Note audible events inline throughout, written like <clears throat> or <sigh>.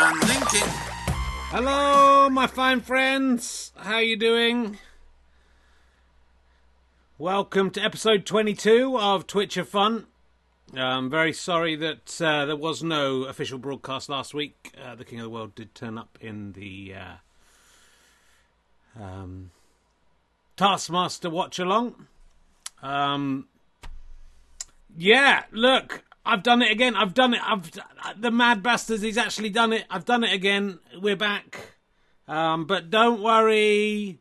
and. Hello, my fine friends. How are you doing? Welcome to episode 22 of Twitch of Fun. I'm very sorry that uh, there was no official broadcast last week. Uh, the King of the World did turn up in the uh, um, Taskmaster watch along. Um, yeah, look, I've done it again. I've done it. I've the Mad Bastards. He's actually done it. I've done it again. We're back. Um, but don't worry.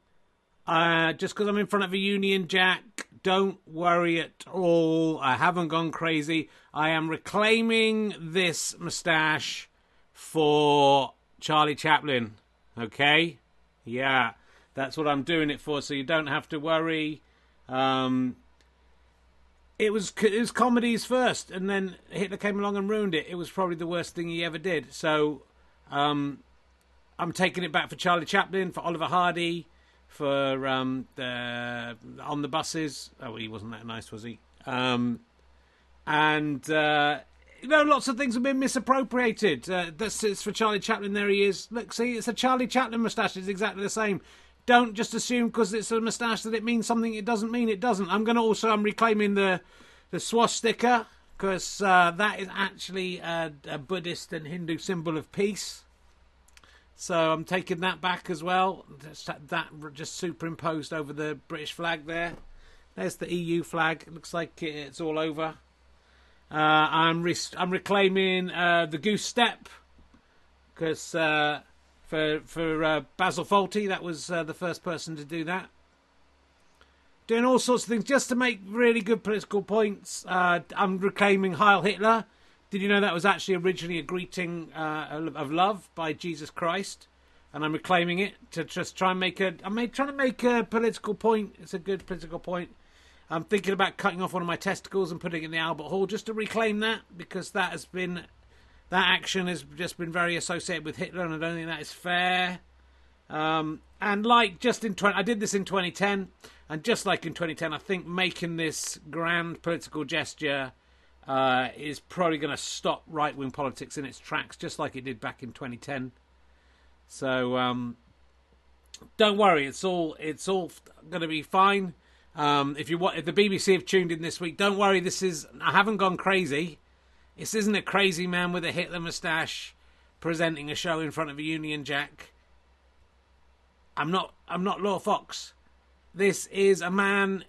Uh, just because I'm in front of a Union Jack, don't worry at all. I haven't gone crazy. I am reclaiming this moustache for Charlie Chaplin. Okay? Yeah, that's what I'm doing it for. So you don't have to worry. Um, it was it was comedies first, and then Hitler came along and ruined it. It was probably the worst thing he ever did. So, um, I'm taking it back for Charlie Chaplin, for Oliver Hardy, for um, the on the buses. Oh, he wasn't that nice, was he? Um, and uh, you know, lots of things have been misappropriated. Uh, that's it's for Charlie Chaplin. There he is. Look, see, it's a Charlie Chaplin moustache. It's exactly the same. Don't just assume because it's a moustache that it means something it doesn't mean. It doesn't. I'm going to also I'm reclaiming the the swastika because uh, that is actually a, a Buddhist and Hindu symbol of peace. So I'm taking that back as well. That just superimposed over the British flag there. There's the EU flag. It looks like it's all over. Uh, I'm re- I'm reclaiming uh, the goose step because uh, for for uh, Basil Fawlty, that was uh, the first person to do that. Doing all sorts of things just to make really good political points. Uh, I'm reclaiming Heil Hitler. Did you know that was actually originally a greeting uh, of love by Jesus Christ? And I'm reclaiming it to just try and make a. I'm trying to make a political point. It's a good political point. I'm thinking about cutting off one of my testicles and putting it in the Albert Hall just to reclaim that because that has been that action has just been very associated with Hitler, and I don't think that is fair. Um, and like just in 20, I did this in 2010, and just like in 2010, I think making this grand political gesture uh, is probably going to stop right wing politics in its tracks, just like it did back in 2010. So um, don't worry, it's all it's all going to be fine. Um, if you want, if the BBC have tuned in this week, don't worry. This is I haven't gone crazy. This isn't a crazy man with a Hitler moustache presenting a show in front of a Union Jack. I'm not. I'm not Laurence Fox. This is a man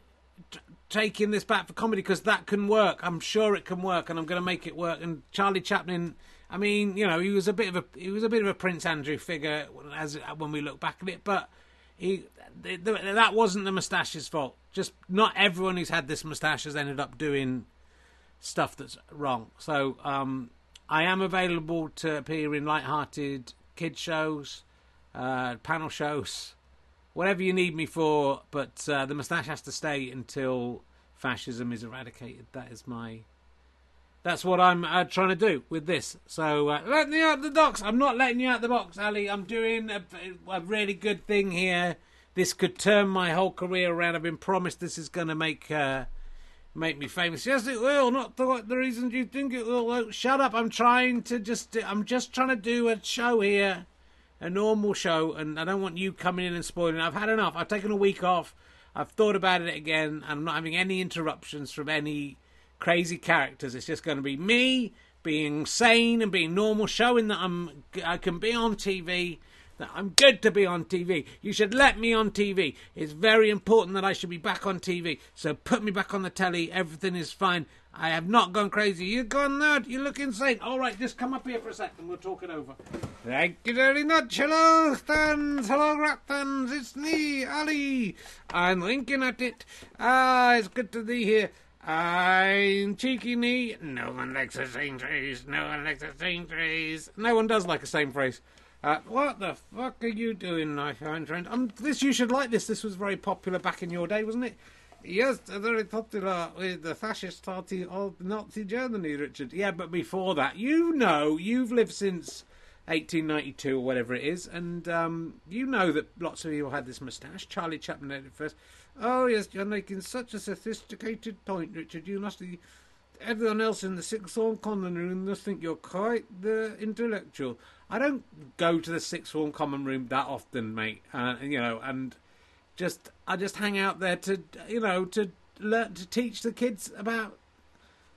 t- taking this back for comedy because that can work. I'm sure it can work, and I'm going to make it work. And Charlie Chaplin. I mean, you know, he was a bit of a he was a bit of a Prince Andrew figure as when we look back at it, but he that wasn't the moustache's fault. Just not everyone who's had this moustache has ended up doing stuff that's wrong. So um, I am available to appear in light-hearted kid shows, uh, panel shows, whatever you need me for. But uh, the moustache has to stay until fascism is eradicated. That is my. That's what I'm uh, trying to do with this. So uh, let me out the box. I'm not letting you out the box, Ali. I'm doing a, a really good thing here. This could turn my whole career around. I've been promised this is going to make uh, make me famous. Yes, it will. Not the, the reasons you think it will. Shut up. I'm trying to just. I'm just trying to do a show here, a normal show, and I don't want you coming in and spoiling. I've had enough. I've taken a week off. I've thought about it again. I'm not having any interruptions from any crazy characters. It's just going to be me being sane and being normal, showing that I'm. I can be on TV that I'm good to be on TV. You should let me on TV. It's very important that I should be back on TV. So put me back on the telly. Everything is fine. I have not gone crazy. You're gone nerd. You look insane. All right, just come up here for a second. We'll talk it over. Thank you very much. Hello, fans. Hello, rat fans. It's me, Ali. I'm winking at it. Ah, it's good to be here. I'm cheeky knee. No one likes the same phrase. No one likes the same phrase. No one does like the same phrase. Uh, what the fuck are you doing, my friend? Um, this you should like this. This was very popular back in your day, wasn't it? Yes, very popular with the fascist party of Nazi Germany, Richard. Yeah, but before that, you know, you've lived since 1892 or whatever it is, and um, you know that lots of people had this moustache. Charlie Chaplin had it first. Oh yes, you're making such a sophisticated point, Richard. You must be everyone else in the sixth form common room must think you're quite the intellectual. I don't go to the sixth form common room that often, mate. Uh, you know, and just I just hang out there to you know to learn to teach the kids about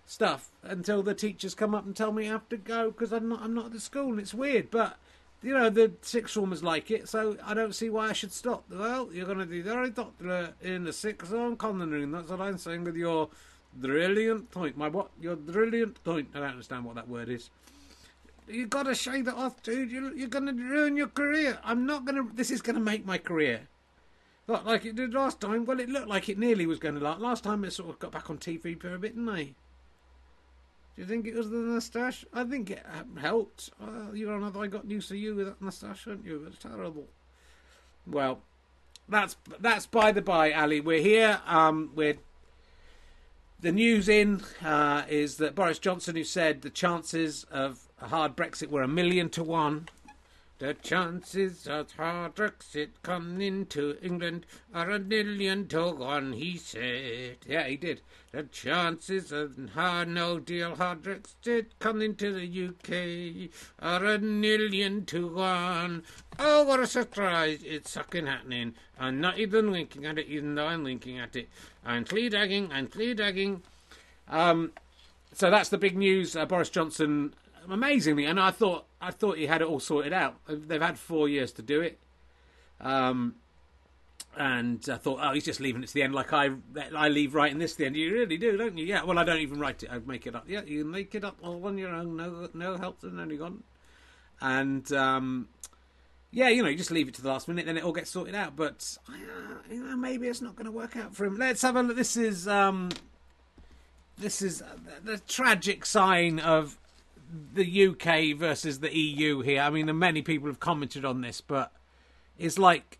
stuff until the teachers come up and tell me I have to go because I'm not I'm not at the school. And it's weird, but you know the sixth formers like it, so I don't see why I should stop. Well, you're going to do very doctor in the sixth form common room. That's what I'm saying with your brilliant point. My what? Your brilliant point. I don't understand what that word is. You got to shave that off, dude. You're, you're going to ruin your career. I'm not going to. This is going to make my career. Like it did last time. Well, it looked like it nearly was going to. Like last time, it sort of got back on TV for a bit, didn't they? Do you think it was the moustache? I think it helped. You know, I got used to you with that moustache, haven't you? It's terrible. Well, that's that's by the by, Ali. We're here. Um, we're the news in uh, is that Boris Johnson, who said the chances of a hard Brexit were a million to one, the chances of hard Brexit coming into England are a million to one, he said. Yeah, he did. The chances of hard no deal hard Brexit coming to the UK are a million to one. Oh, what a surprise! It's fucking happening. I'm not even winking at it, even though I'm winking at it. I'm fleabagging, I'm fleabagging. Um, so that's the big news. Uh, Boris Johnson amazingly, and I thought I thought he had it all sorted out. They've had four years to do it, um, and I thought, oh, he's just leaving it to the end, like I I leave writing this to the end. You really do, don't you? Yeah. Well, I don't even write it. I make it up. Yeah, you make it up all on your own. No, no help from anyone. And um, yeah, you know, you just leave it to the last minute, then it all gets sorted out. But uh, you know, maybe it's not going to work out for him. Let's have a look. This is. Um, this is the tragic sign of the UK versus the EU here. I mean, many people have commented on this, but it's like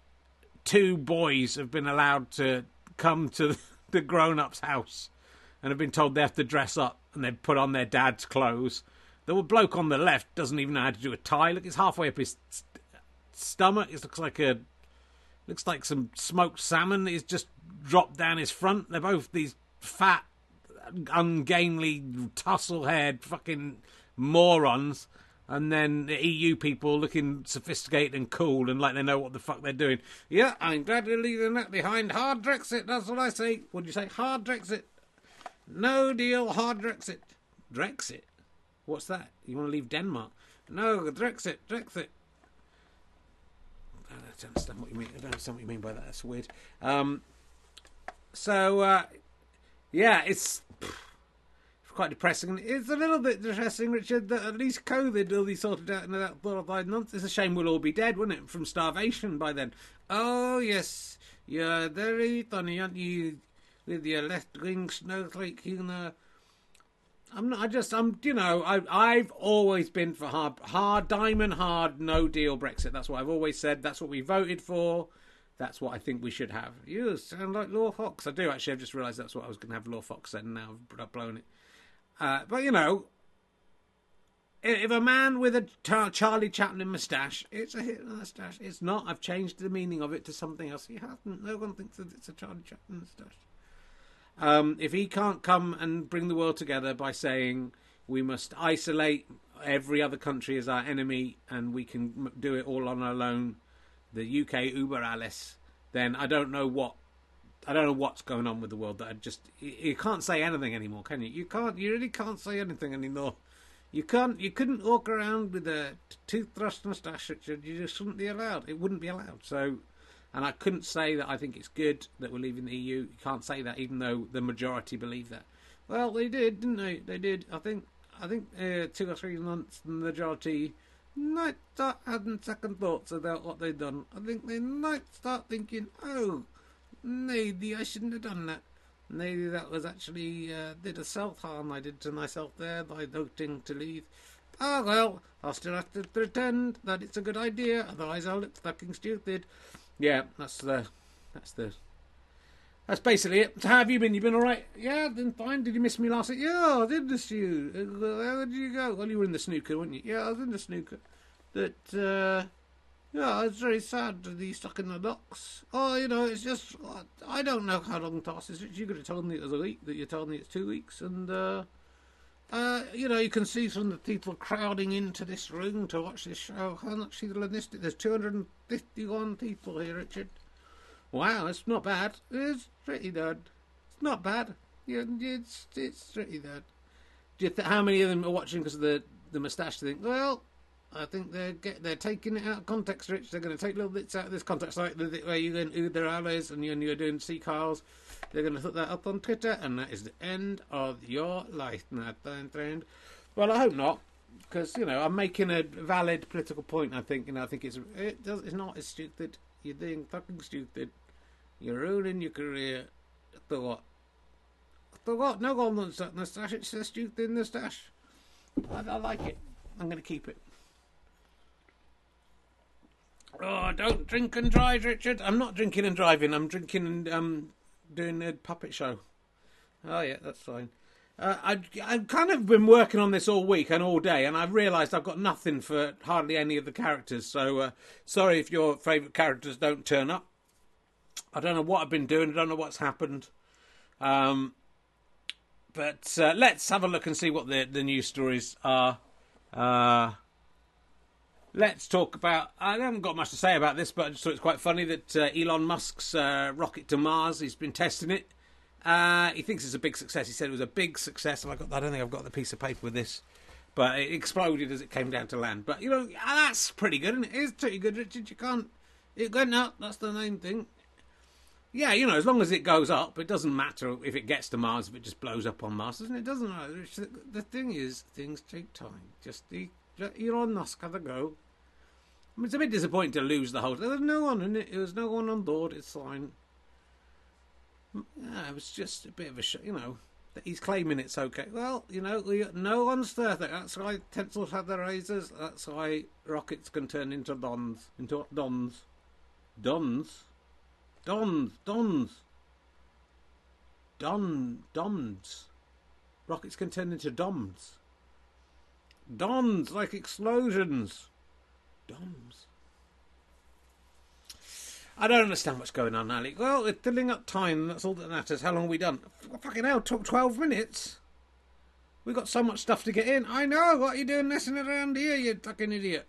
two boys have been allowed to come to <laughs> the grown up's house and have been told they have to dress up and they've put on their dad's clothes. The bloke on the left doesn't even know how to do a tie. Look, it's halfway up his stomach. It looks like a looks like some smoked salmon. He's just dropped down his front. They're both these fat, ungainly, tussle-haired fucking morons, and then the EU people looking sophisticated and cool and like they know what the fuck they're doing. Yeah, I'm glad you're leaving that behind. Hard Brexit, that's what I say. What do you say? Hard Brexit. No deal, hard Brexit. Brexit? What's that? You want to leave Denmark? No, Brexit, Brexit. I don't understand what you mean. I don't understand what you mean by that. That's weird. Um, so, uh, yeah, it's quite depressing. It's a little bit depressing, Richard, that at least COVID will be sorted out in about four or five months. It's a shame we'll all be dead, wouldn't it, from starvation by then? Oh, yes, you're very funny, aren't you, with your left wing snowflake humour. I'm not. I just. I'm. You know. I. I've always been for hard, hard, diamond hard, no deal Brexit. That's what I've always said. That's what we voted for. That's what I think we should have. You sound like Laurence Fox. I do actually. I've just realised that's what I was going to have Laurence Fox said, and now I've blown it. Uh, but you know, if a man with a Charlie Chaplin moustache, it's a Hitler moustache. It's not. I've changed the meaning of it to something else. He hasn't. No one thinks that it's a Charlie Chaplin moustache. Um, if he can't come and bring the world together by saying we must isolate every other country as our enemy and we can do it all on our own, the UK uber alles, then I don't know what I don't know what's going on with the world. That I just you can't say anything anymore, can you? You can't. You really can't say anything anymore. You can't. You couldn't walk around with a toothbrush moustache. You just wouldn't be allowed. It wouldn't be allowed. So, and I couldn't say that I think it's good that we're leaving the EU. You can't say that, even though the majority believe that. Well, they did, didn't they? They did. I think. I think uh, two or three months, the majority might start having second thoughts about what they've done. I think they might start thinking, oh maybe I shouldn't have done that. Maybe that was actually uh, did a self harm I did to myself there by voting to leave. Ah well, I'll still have to pretend that it's a good idea, otherwise I'll look fucking stupid. Yeah, that's the that's the that's basically it. How have you been? You been all right? Yeah, been fine. Did you miss me last week? Yeah, I did miss you. Where did you go? Well, you were in the snooker, weren't you? Yeah, I was in the snooker. That uh, yeah, it's very sad to be stuck in the docks. Oh, you know, it's just I don't know how long tosses. You could have told me it was a week. That you told me it's two weeks, and uh, Uh, you know, you can see from the people crowding into this room to watch this show. How much There's 251 people here, Richard. Wow, it's not bad. It's pretty good. It's not bad. Yeah, it's it's pretty good. Do you th- how many of them are watching because of the the moustache thing? Well, I think they're get, they're taking it out of context, Rich. They're going to take little bits out of this context, like the, the, where you're going to their allies and you're, you're doing sea cars. They're going to put that up on Twitter, and that is the end of your life. Well, I hope not, because you know I'm making a valid political point. I think, you know, I think it's it does, it's not as stupid. You're being fucking stupid. You're ruining your career. For what? For what? No golden the stash. It's just stupid the stash. I, I like it. I'm going to keep it. Oh, don't drink and drive, Richard. I'm not drinking and driving. I'm drinking and um, doing a puppet show. Oh yeah, that's fine. Uh, I, I've kind of been working on this all week and all day, and I've realised I've got nothing for hardly any of the characters. So uh, sorry if your favourite characters don't turn up. I don't know what I've been doing. I don't know what's happened. Um, but uh, let's have a look and see what the the news stories are. Let's talk about. I haven't got much to say about this, but I just thought it's quite funny that uh, Elon Musk's uh, rocket to Mars. He's been testing it. Uh, he thinks it's a big success. He said it was a big success, I got. I don't think I've got the piece of paper with this, but it exploded as it came down to land. But you know, that's pretty good, and it? It's pretty good, Richard. You can't. It went up. That's the main thing. Yeah, you know, as long as it goes up, it doesn't matter if it gets to Mars, if it just blows up on Mars, doesn't it? Doesn't matter. The thing is, things take time. Just the Elon Musk had a go. I mean, it's a bit disappointing to lose the whole. There was no one in it. There was no one on board. It's fine. Yeah, it was just a bit of a, sh- you know, he's claiming it's okay. Well, you know, we, no one's perfect. That's why pencils have their razors. That's why rockets can turn into dons, into dons, dons, dons, dons, don, dons. Rockets can turn into doms. Dons like explosions. Doms. I don't understand what's going on, Ali. Well, we're filling up time. That's all that matters. How long have we done? Fucking hell, took 12 minutes. We've got so much stuff to get in. I know. What are you doing messing around here, you fucking idiot?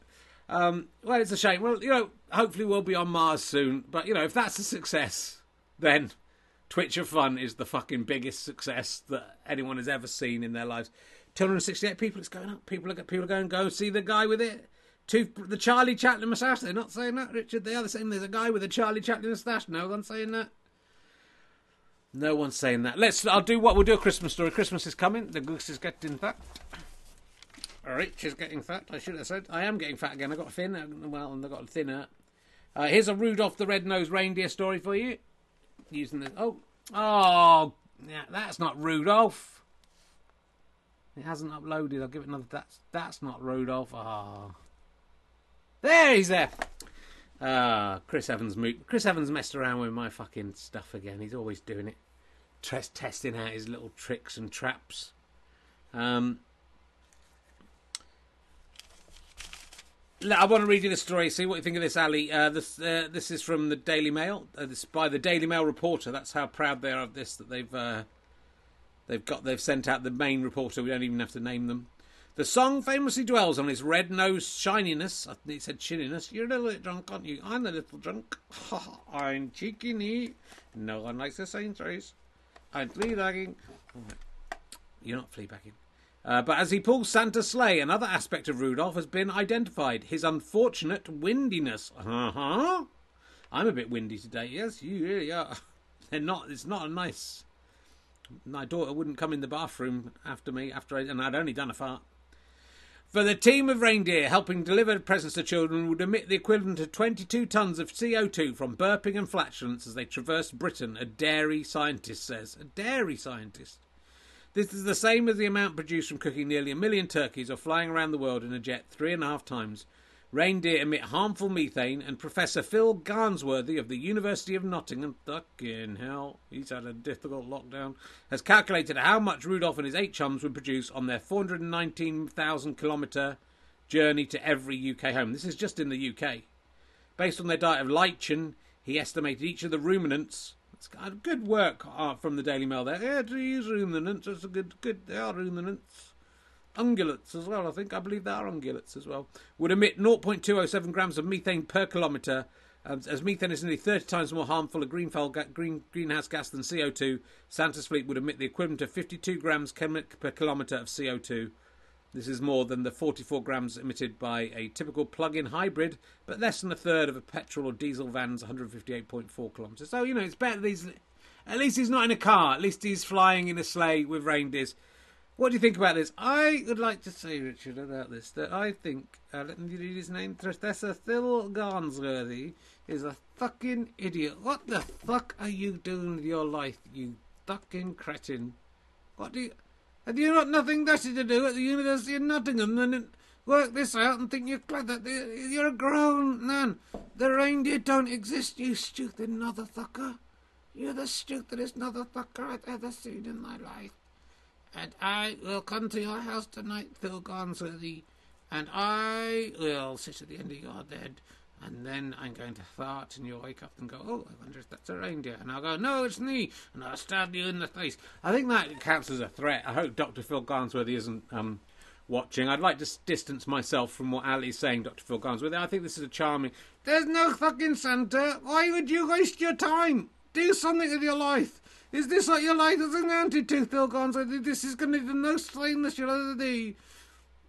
Um, well, it's a shame. Well, you know, hopefully we'll be on Mars soon. But, you know, if that's a success, then Twitch of Fun is the fucking biggest success that anyone has ever seen in their lives. 268 people, it's going up. People are, people are going, go see the guy with it. Two, the Charlie Chaplin moustache. They're not saying that, Richard. They are saying there's a guy with a Charlie Chaplin moustache. No one's saying that. No one's saying that. Let's. I'll do what we'll do. A Christmas story. Christmas is coming. The goose is getting fat. Rich is getting fat. I should have said. I am getting fat again. I got thin. Well, and I got thinner. Uh, here's a Rudolph the Red-Nosed Reindeer story for you. Using this. Oh, oh, yeah. That's not Rudolph. It hasn't uploaded. I'll give it another. That's that's not Rudolph. Ah. Oh. There he's there. Ah, Chris Evans. Chris Evans messed around with my fucking stuff again. He's always doing it, Test, testing out his little tricks and traps. Um, I want to read you the story. See what you think of this, Ali. Uh, this uh, this is from the Daily Mail. Uh, this by the Daily Mail reporter. That's how proud they are of this. That they've uh, they've got they've sent out the main reporter. We don't even have to name them. The song famously dwells on his red nosed shininess. I think it said shininess. You're a little drunk, aren't you? I'm a little drunk. <laughs> I'm cheeky knee. No one likes the race. I'm fleabagging. You're not fleabagging. Uh, but as he pulls Santa's sleigh, another aspect of Rudolph has been identified his unfortunate windiness. Uh huh. I'm a bit windy today. Yes, you really <laughs> are. They're not. It's not a nice. My daughter wouldn't come in the bathroom after me after I, and I'd only done a fart. For the team of reindeer helping deliver presents to children would emit the equivalent of 22 tons of CO2 from burping and flatulence as they traverse Britain, a dairy scientist says. A dairy scientist. This is the same as the amount produced from cooking nearly a million turkeys or flying around the world in a jet three and a half times Reindeer emit harmful methane, and Professor Phil Garnsworthy of the University of Nottingham, fucking hell, he's had a difficult lockdown, has calculated how much Rudolph and his eight chums would produce on their 419,000 kilometre journey to every UK home. This is just in the UK. Based on their diet of lichen, he estimated each of the ruminants. It's good work uh, from the Daily Mail there. Yeah, to use ruminants, that's a good, good. They are ruminants. Ungulates as well. I think I believe they are ungulates as well. Would emit 0.207 grams of methane per kilometre. Um, as methane is nearly 30 times more harmful a green, green, greenhouse gas than CO2, Santa's fleet would emit the equivalent of 52 grams per kilometre of CO2. This is more than the 44 grams emitted by a typical plug-in hybrid, but less than a third of a petrol or diesel van's 158.4 kilometres. So you know it's better. These, at least he's not in a car. At least he's flying in a sleigh with reindeers. What do you think about this? I would like to say, Richard, about this that I think. Uh, let me read his name. Professor Phil Garnsworthy is a fucking idiot. What the fuck are you doing with your life, you fucking cretin? What do you? Have you got nothing better to do at the University of Nottingham than work this out and think you're clever? You're a grown man. The reindeer don't exist, you stupid motherfucker. You're the stupidest motherfucker I've ever seen in my life. And I will come to your house tonight, Phil Garnsworthy, and I will sit at the end of your bed and then I'm going to fart, and you'll wake up and go, "Oh, I wonder if that's a reindeer." And I'll go, "No, it's me," and I'll stab you in the face. I think that counts as a threat. I hope Dr. Phil Garnsworthy isn't um, watching. I'd like to distance myself from what Ali's saying, Dr. Phil Garnsworthy. I think this is a charming. There's no fucking Santa. Why would you waste your time? Do something with your life. Is this what your life has amounted to, Phil Garnsworthy? This is going to be the most famous you'll ever be.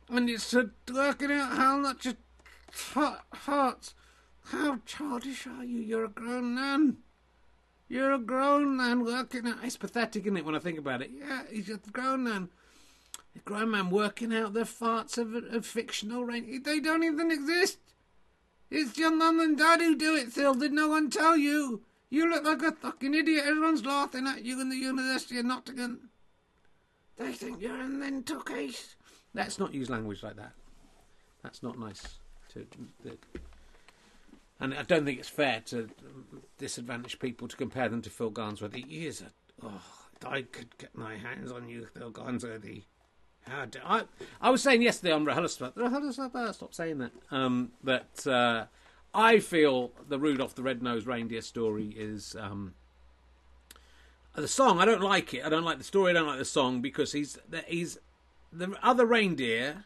And it's working out how much it hurts how childish are you? You're a grown man. You're a grown man working out. It's pathetic, isn't it, when I think about it? Yeah, he's a grown man. A grown man working out the farts of, of fictional rain. They don't even exist. It's your mum and dad who do it, Phil. Did no one tell you? You look like a fucking idiot. Everyone's laughing at you in the University of Nottingham. They think you're a mental case. Let's not use language like that. That's not nice. To, to and I don't think it's fair to disadvantage people to compare them to Phil Garnsworthy. He is a. Oh, I could get my hands on you, Phil Garnsworthy. How do I? I was saying yesterday on RHLSTP, RHLSTP, stop saying that. Um, that uh, I feel the Rudolph the Red-Nosed Reindeer story is. Um, the song, I don't like it. I don't like the story. I don't like the song because he's he's the other reindeer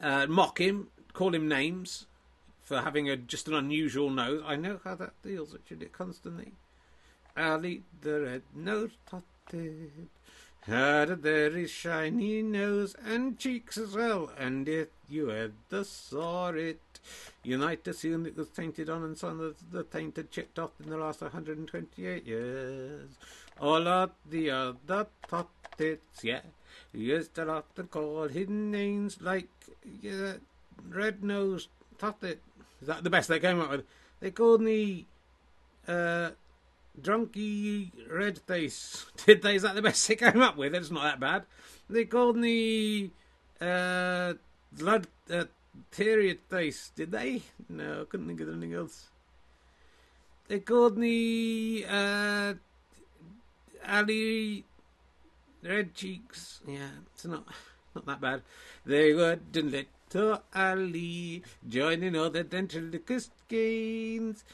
uh, mock him, call him names, for having a just an unusual nose. I know how that feels, Richard. It constantly. Ali the red nose totted had a very shiny nose and cheeks as well, and if you ever saw it, might assume it was tainted on and some of the tainted chipped off in the last 128 years. All of the other tottets, yeah, used a lot to call hidden names like yeah, red nose tottet is that the best they came up with? They called me uh, Drunky Red Face. <laughs> Did they? Is that the best they came up with? It's not that bad. They called me uh, Blood uh, Period Face. Did they? No, I couldn't think of anything else. They called me uh, Ali Red Cheeks. Yeah, it's not not that bad. They were didn't let to Ali, joining all the ventriloquist games.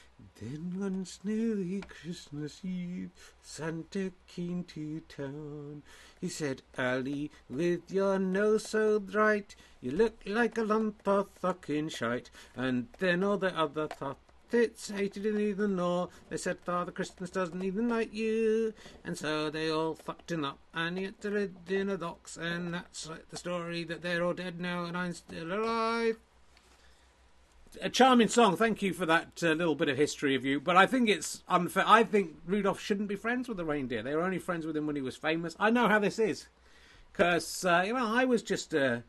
Then one snowy Christmas Eve, Santa came to town. He said, Ali, with your nose so bright, you look like a lump of fucking shite. And then all the other thought Fitz hated him even more. They said Father Christmas doesn't even like you. And so they all fucked him up. And he had to live in a box. And that's like the story that they're all dead now and I'm still alive. A charming song. Thank you for that uh, little bit of history of you. But I think it's unfair. I think Rudolph shouldn't be friends with the reindeer. They were only friends with him when he was famous. I know how this is. Because, uh, you know, I was just a,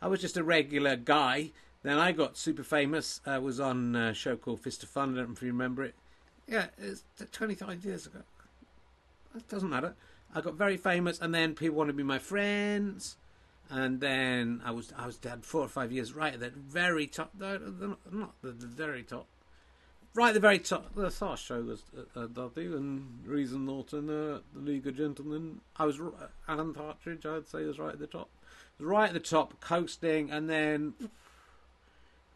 I was just a regular guy then I got super famous. I was on a show called Fist of Fun. I don't know if you remember it. Yeah, it's 25 years ago. It doesn't matter. I got very famous, and then people wanted to be my friends. And then I was I was dead four or five years right at the very top. Not the, the very top. Right at the very top. The first show was uh, uh, Dudley and Reason Norton, uh, the League of Gentlemen. I was uh, Alan Partridge. I'd say was right at the top. Right at the top, coasting, and then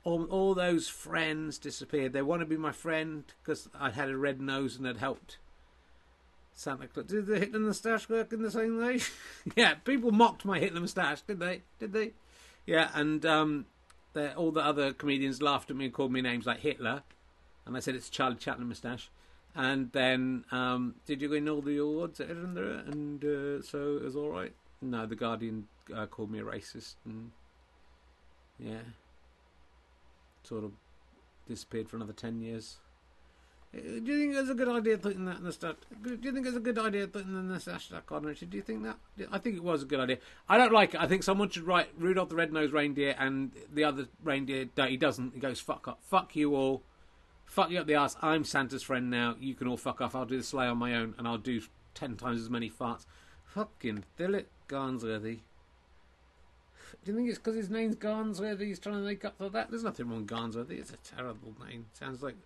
all, all those friends disappeared. They want to be my friend because I had a red nose and had helped Santa Claus. Did the Hitler moustache work in the same way? <laughs> yeah, people mocked my Hitler moustache, did they? Did they? Yeah, and um, all the other comedians laughed at me and called me names like Hitler, and I said it's Charlie Chaplin moustache. And then, um, did you win all the awards? And uh, so it was all right. No, the Guardian uh, called me a racist, and yeah, sort of disappeared for another ten years. Uh, do you think it's a good idea putting that in the start? Do you think it's a good idea putting in the hashtag on Do you think that? I think it was a good idea. I don't like it. I think someone should write Rudolph the Red-Nosed Reindeer and the other reindeer. He doesn't. He goes fuck up, fuck you all fuck you up the ass. I'm Santa's friend now. You can all fuck off. I'll do the sleigh on my own, and I'll do ten times as many farts. Fucking Philip Garnsworthy. Do you think it's because his name's Garnsworthy he's trying to make up for that? There's nothing wrong with Garnsworthy. It's a terrible name. Sounds like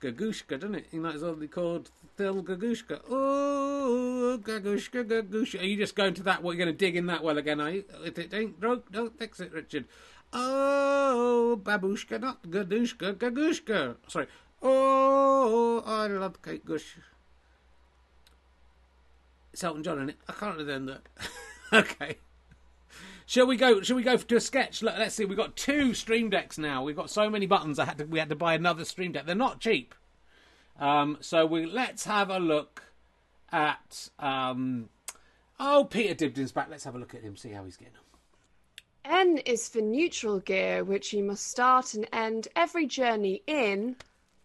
Gagushka, doesn't it? He might as well be called Phil Gagushka. Oh, Gagushka, Gagushka. Are you just going to that? What, you're going to dig in that well again, are you? If it ain't broke, don't fix it, Richard. Oh, babushka, not gadushka, gagushka. Sorry. Oh, I love Kate Gush. It's Elton John in it. I can't remember that. <laughs> okay. Shall we go? Shall we go to a sketch? Look, let's see. We've got two Stream Decks now. We've got so many buttons. I had to. We had to buy another Stream Deck. They're not cheap. Um, so we let's have a look at. Um, oh, Peter Dibdin's back. Let's have a look at him. See how he's getting on. N is for neutral gear, which you must start and end every journey in,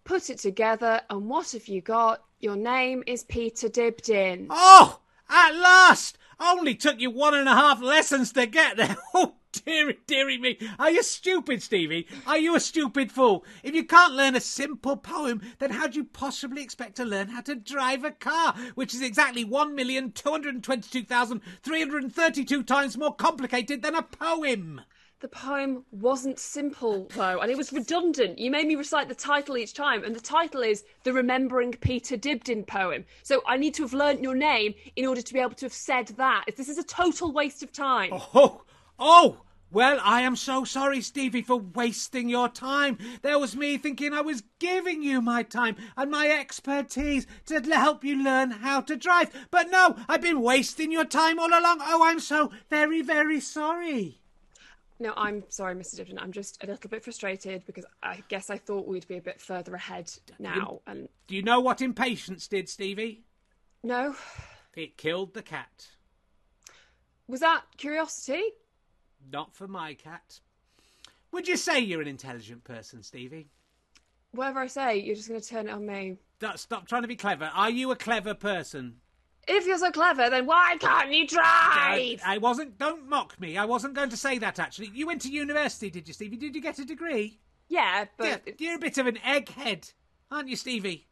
put it together, and what have you got? Your name is Peter Dibdin. Oh, at last! Only took you one and a half lessons to get there. <laughs> Oh, dearie, dearie me. Are you stupid, Stevie? Are you a stupid fool? If you can't learn a simple poem, then how do you possibly expect to learn how to drive a car, which is exactly 1,222,332 times more complicated than a poem? The poem wasn't simple, though, and it was redundant. You made me recite the title each time, and the title is The Remembering Peter Dibdin Poem. So I need to have learnt your name in order to be able to have said that. This is a total waste of time. Oh, oh! Well, I am so sorry, Stevie, for wasting your time. There was me thinking I was giving you my time and my expertise to help you learn how to drive. But no, I've been wasting your time all along. Oh, I'm so very, very sorry. No, I'm sorry, Mr. Dibdin. I'm just a little bit frustrated because I guess I thought we'd be a bit further ahead now. And do you know what impatience did, Stevie? No. It killed the cat. Was that curiosity? Not for my cat. Would you say you're an intelligent person, Stevie? Whatever I say, you're just going to turn it on me. Stop trying to be clever. Are you a clever person? If you're so clever, then why can't you drive? I, I wasn't. Don't mock me. I wasn't going to say that. Actually, you went to university, did you, Stevie? Did you get a degree? Yeah, but yeah, you're a bit of an egghead, aren't you, Stevie?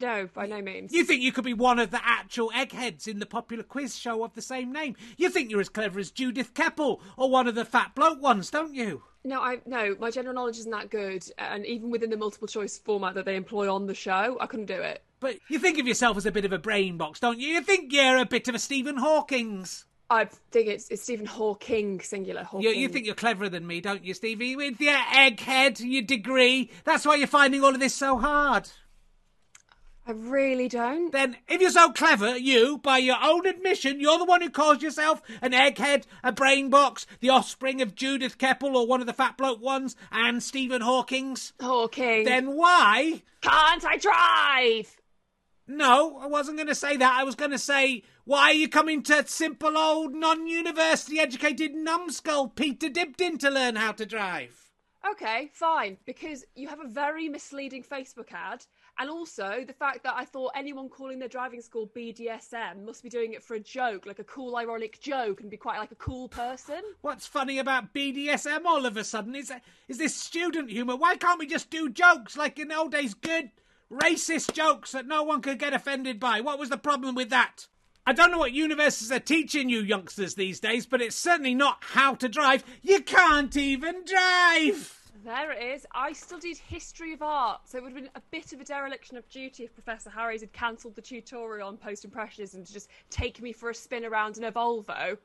No, by no means. You think you could be one of the actual eggheads in the popular quiz show of the same name? You think you're as clever as Judith Keppel or one of the fat bloke ones, don't you? No, I no. My general knowledge isn't that good, and even within the multiple choice format that they employ on the show, I couldn't do it. But you think of yourself as a bit of a brain box, don't you? You think you're a bit of a Stephen Hawking's. I think it's, it's Stephen Hawking, singular. Hawking. You, you think you're cleverer than me, don't you, Stevie? With your egghead, your degree. That's why you're finding all of this so hard. I really don't. Then, if you're so clever, you, by your own admission, you're the one who calls yourself an egghead, a brain box, the offspring of Judith Keppel or one of the fat bloke ones, and Stephen Hawking's. Hawking. Then why can't I drive? No, I wasn't going to say that. I was going to say, why are you coming to simple old non-university educated numbskull Peter Dibdin to learn how to drive? Okay, fine. Because you have a very misleading Facebook ad and also the fact that I thought anyone calling their driving school BDSM must be doing it for a joke, like a cool, ironic joke, and be quite like a cool person. What's funny about BDSM all of a sudden is is this student humour? Why can't we just do jokes like in the old days, good racist jokes that no one could get offended by? What was the problem with that? I don't know what universities are teaching you youngsters these days, but it's certainly not how to drive. You can't even drive! There it is. I studied history of art, so it would have been a bit of a dereliction of duty if Professor Harries had cancelled the tutorial on post impressionism to just take me for a spin around in a Volvo.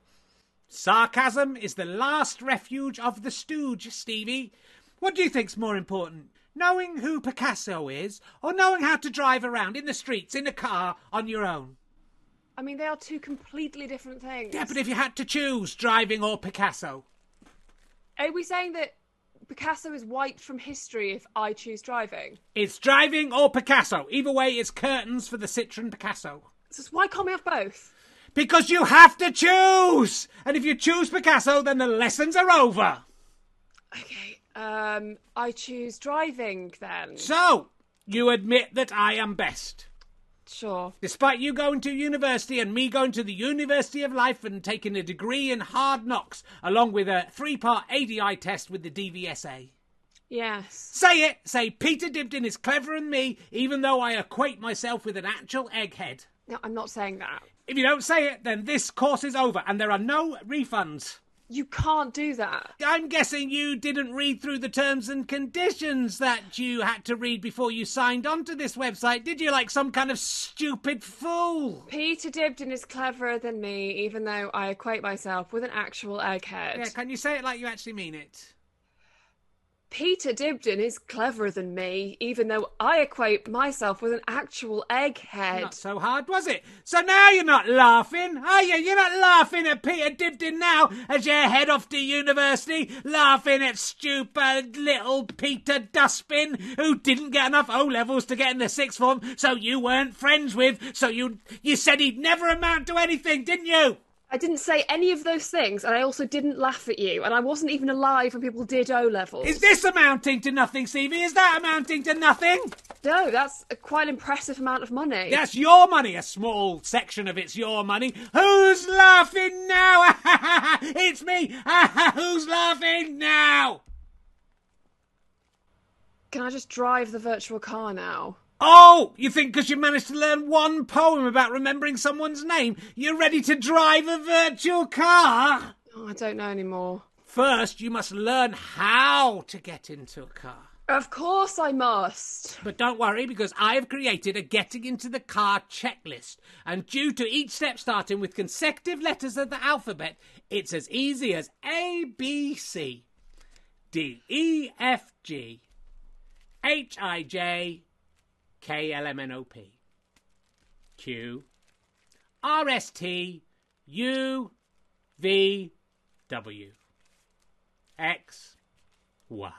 Sarcasm is the last refuge of the stooge, Stevie. What do you think's more important? Knowing who Picasso is, or knowing how to drive around in the streets in a car on your own? I mean, they are two completely different things. Yeah, but if you had to choose driving or Picasso, Are we saying that Picasso is wiped from history if I choose driving? it's driving or Picasso. Either way, it's curtains for the Citroen Picasso. So why can't we have both? Because you have to choose! And if you choose Picasso, then the lessons are over. Okay, um, I choose driving then. So, you admit that I am best. Sure. Despite you going to university and me going to the University of Life and taking a degree in hard knocks, along with a three part ADI test with the DVSA. Yes. Say it! Say Peter Dibdin is cleverer than me, even though I equate myself with an actual egghead. No, I'm not saying that. If you don't say it, then this course is over and there are no refunds. You can't do that. I'm guessing you didn't read through the terms and conditions that you had to read before you signed on to this website, did you? Like some kind of stupid fool. Peter Dibdin is cleverer than me, even though I equate myself with an actual egghead. Yeah, can you say it like you actually mean it? Peter Dibdin is cleverer than me, even though I equate myself with an actual egghead. Not so hard, was it? So now you're not laughing, are you? You're not laughing at Peter Dibdin now as you head off to university, laughing at stupid little Peter Dustbin who didn't get enough O levels to get in the sixth form, so you weren't friends with. So you you said he'd never amount to anything, didn't you? I didn't say any of those things, and I also didn't laugh at you, and I wasn't even alive when people did O levels. Is this amounting to nothing, Stevie? Is that amounting to nothing? No, that's a quite impressive amount of money. That's your money. A small section of it's your money. Who's laughing now? <laughs> it's me. <laughs> Who's laughing now? Can I just drive the virtual car now? Oh, you think because you managed to learn one poem about remembering someone's name, you're ready to drive a virtual car? Oh, I don't know anymore. First, you must learn how to get into a car. Of course I must. But don't worry, because I have created a getting into the car checklist. And due to each step starting with consecutive letters of the alphabet, it's as easy as A, B, C, D, E, F, G, H, I, J, K, L, M, N, O, P, Q, R, S, T, U, V, W, X, Y.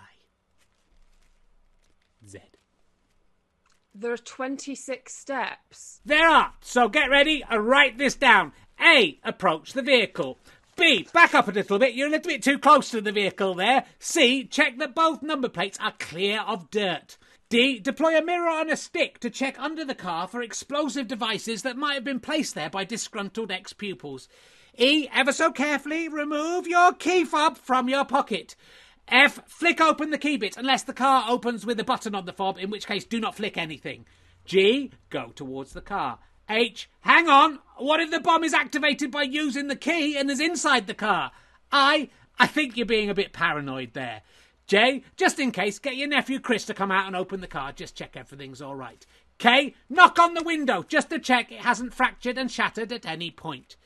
Z. There are 26 steps. There are. So get ready and write this down. A. Approach the vehicle. B. Back up a little bit. You're a little bit too close to the vehicle there. C. Check that both number plates are clear of dirt. D. Deploy a mirror on a stick to check under the car for explosive devices that might have been placed there by disgruntled ex pupils. E. Ever so carefully remove your key fob from your pocket. F. Flick open the key bit unless the car opens with a button on the fob, in which case do not flick anything. G. Go towards the car. H. Hang on. What if the bomb is activated by using the key and is inside the car? I. I think you're being a bit paranoid there. J. Just in case, get your nephew Chris to come out and open the car. Just check everything's all right. K. Knock on the window just to check it hasn't fractured and shattered at any point.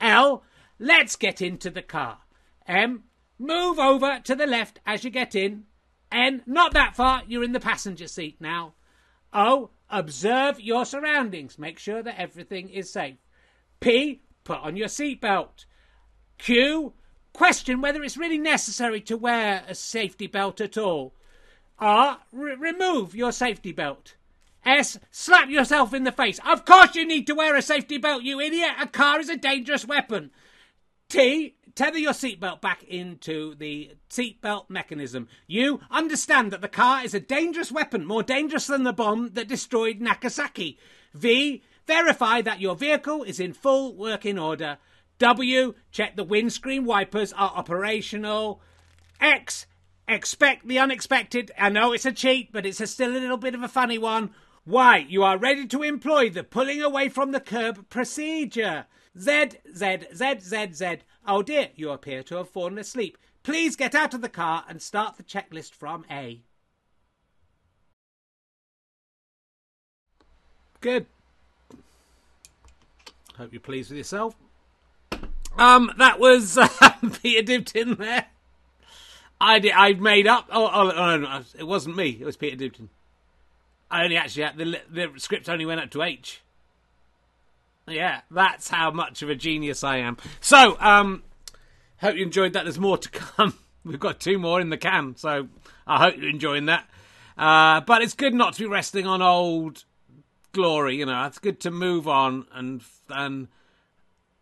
L. Let's get into the car. M. Move over to the left as you get in. N. Not that far. You're in the passenger seat now. O. Observe your surroundings. Make sure that everything is safe. P. Put on your seatbelt. Q. Question whether it's really necessary to wear a safety belt at all. R. R- remove your safety belt. S. Slap yourself in the face. Of course you need to wear a safety belt, you idiot. A car is a dangerous weapon. T. Tether your seatbelt back into the seatbelt mechanism. You understand that the car is a dangerous weapon, more dangerous than the bomb that destroyed Nagasaki. V. Verify that your vehicle is in full working order. W. Check the windscreen wipers are operational. X. Expect the unexpected. I know it's a cheat, but it's a still a little bit of a funny one. Y. You are ready to employ the pulling away from the curb procedure. Z. Z. Z. Z. Z. Oh dear, you appear to have fallen asleep. Please get out of the car and start the checklist from A. Good. Hope you're pleased with yourself. Um, that was <laughs> uh, Peter Dibdin there. I did, I made up. Oh, oh, oh, no, it wasn't me. It was Peter Dibdin. I only actually had the the script only went up to H. Yeah, that's how much of a genius I am. So, um, hope you enjoyed that. There's more to come. <laughs> We've got two more in the can, so I hope you're enjoying that. Uh, but it's good not to be resting on old glory. You know, it's good to move on and and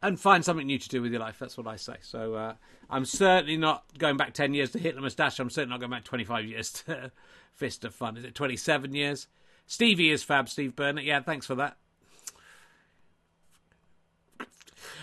and find something new to do with your life. That's what I say. So uh, I'm certainly not going back ten years to Hitler Moustache. I'm certainly not going back 25 years to <laughs> Fist of Fun. Is it 27 years? Stevie is fab. Steve Bennett. Yeah, thanks for that.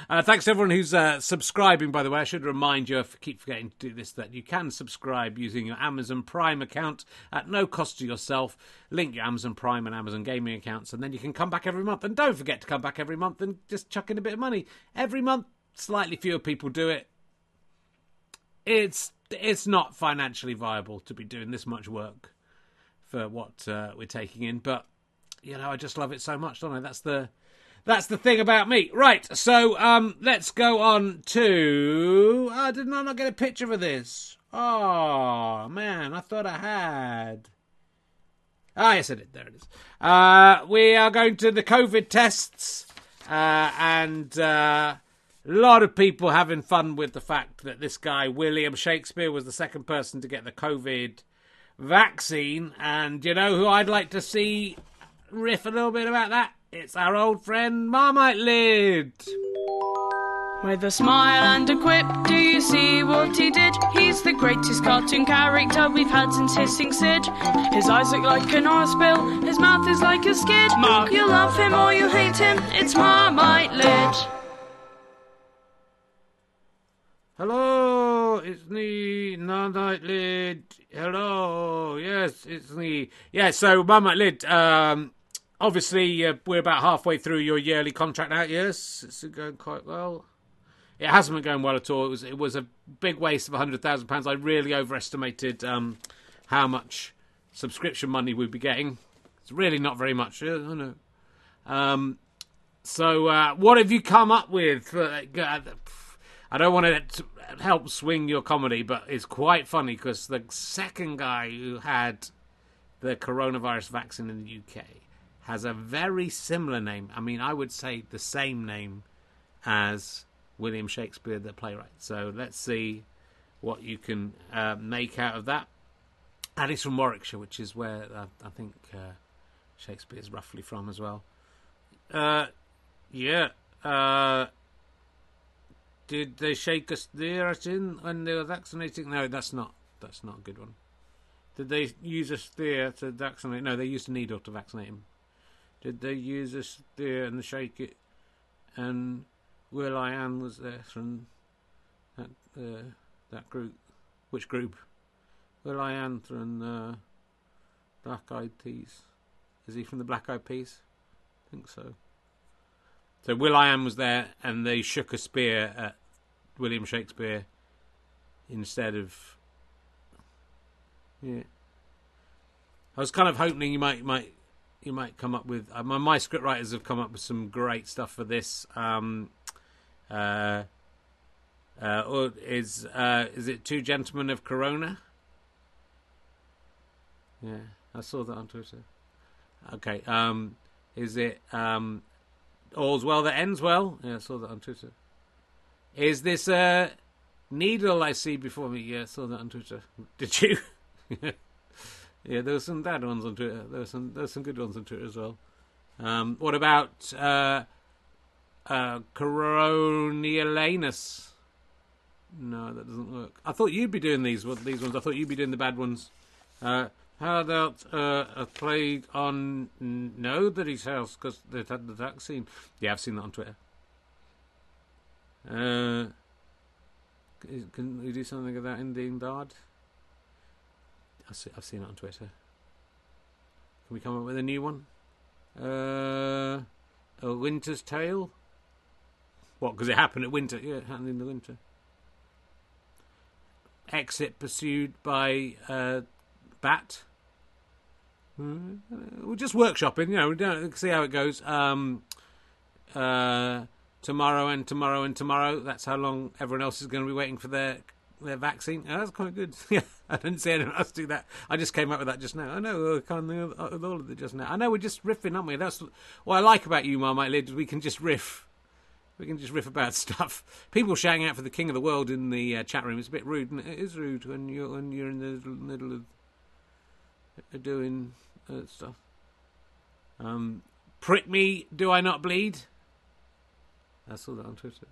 Uh, thanks to everyone who's uh, subscribing, by the way. I should remind you, I keep forgetting to do this, that you can subscribe using your Amazon Prime account at no cost to yourself. Link your Amazon Prime and Amazon Gaming accounts, and then you can come back every month. And don't forget to come back every month and just chuck in a bit of money. Every month, slightly fewer people do it. It's it's not financially viable to be doing this much work for what uh, we're taking in, but you know, I just love it so much, don't I? That's the that's the thing about me. Right, so um, let's go on to. Oh, did I not get a picture for this? Oh, man, I thought I had. Ah, yes, I did. There it is. Uh, we are going to the COVID tests, uh, and uh, a lot of people having fun with the fact that this guy, William Shakespeare, was the second person to get the COVID vaccine. And you know who I'd like to see riff a little bit about that? It's our old friend Marmite Lid. With a smile and a quip, do you see what he did? He's the greatest cartoon character we've had since Hissing Sid. His eyes look like an oil spill, his mouth is like a skid. Mark, you love him or you hate him, it's Marmite Lid. Hello, it's me, Marmite Lid. Hello, yes, it's me. Yeah, so Marmite Lid, um, obviously uh, we're about halfway through your yearly contract out. Yes, it's going quite well. It hasn't been going well at all. It was it was a big waste of hundred thousand pounds. I really overestimated um, how much subscription money we'd be getting. It's really not very much. I know. Um, so uh, what have you come up with? Uh, I don't want to help swing your comedy, but it's quite funny because the second guy who had the coronavirus vaccine in the UK has a very similar name. I mean, I would say the same name as William Shakespeare, the playwright. So let's see what you can uh, make out of that. And from Warwickshire, which is where uh, I think uh, Shakespeare is roughly from as well. Uh, yeah. Uh, did they shake us there at in when they were vaccinating? No, that's not. That's not a good one. Did they use a spear to vaccinate? No, they used a needle to vaccinate him. Did they use a spear and shake it? And will.i.am was there from that uh, that group. Which group? will.i.am from uh, Black Eyed Peas. Is he from the Black Eyed Peas? I think so. So will.i.am was there, and they shook a spear at William Shakespeare instead of. Yeah. I was kind of hoping you might might you might come up with. Uh, my, my script writers have come up with some great stuff for this. Um, uh, uh, or is uh, is it two gentlemen of Corona? Yeah, I saw that on Twitter. Okay, um, is it um, all's well that ends well? Yeah, I saw that on Twitter. Is this a needle I see before me? Yeah, I saw that on Twitter. <laughs> Did you? <laughs> Yeah, there were some bad ones on Twitter. There were some there were some good ones on Twitter as well. Um, what about uh, uh, Coriolanus? No, that doesn't work. I thought you'd be doing these these ones. I thought you'd be doing the bad ones. Uh, how about uh, a plague on nobody's house because they've had the vaccine? Yeah, I've seen that on Twitter. Uh, can we do something about that in Bard? I've seen it on Twitter. Can we come up with a new one? Uh, a Winter's Tale. What? Because it happened at winter. Yeah, it happened in the winter. Exit pursued by uh, bat. Uh, we're just workshopping, you know. We don't see how it goes. Um, uh, tomorrow and tomorrow and tomorrow. That's how long everyone else is going to be waiting for their their vaccine. Oh, that's quite good. <laughs> Yeah, I didn't see anyone else do that. I just came up with that just now. I know I can't think of all of it just now. I know we're just riffing, aren't we? That's what I like about you, Marmite Lid. We can just riff. We can just riff about <laughs> stuff. People shouting out for the king of the world in the uh, chat room. It's a bit rude. And it is rude when you're when you're in the middle of uh, doing uh, stuff. Um, prick me, do I not bleed? I saw that on Twitter.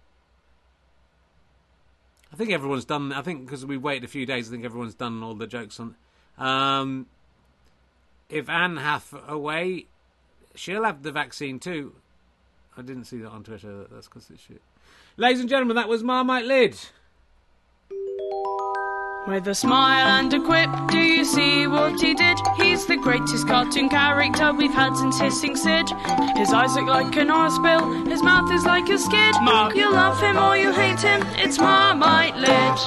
I think everyone's done. I think because we waited a few days, I think everyone's done all the jokes on. Um, if Anne hath away, she'll have the vaccine too. I didn't see that on Twitter. That's because it's shit. Ladies and gentlemen, that was Marmite Lid. With a smile and a quip, do you see what he did? He's the greatest cartoon character we've had since Hissing Sid. His eyes look like an oil spill, his mouth is like a skid. Mark. You love him or you hate him, it's Marmite Lid.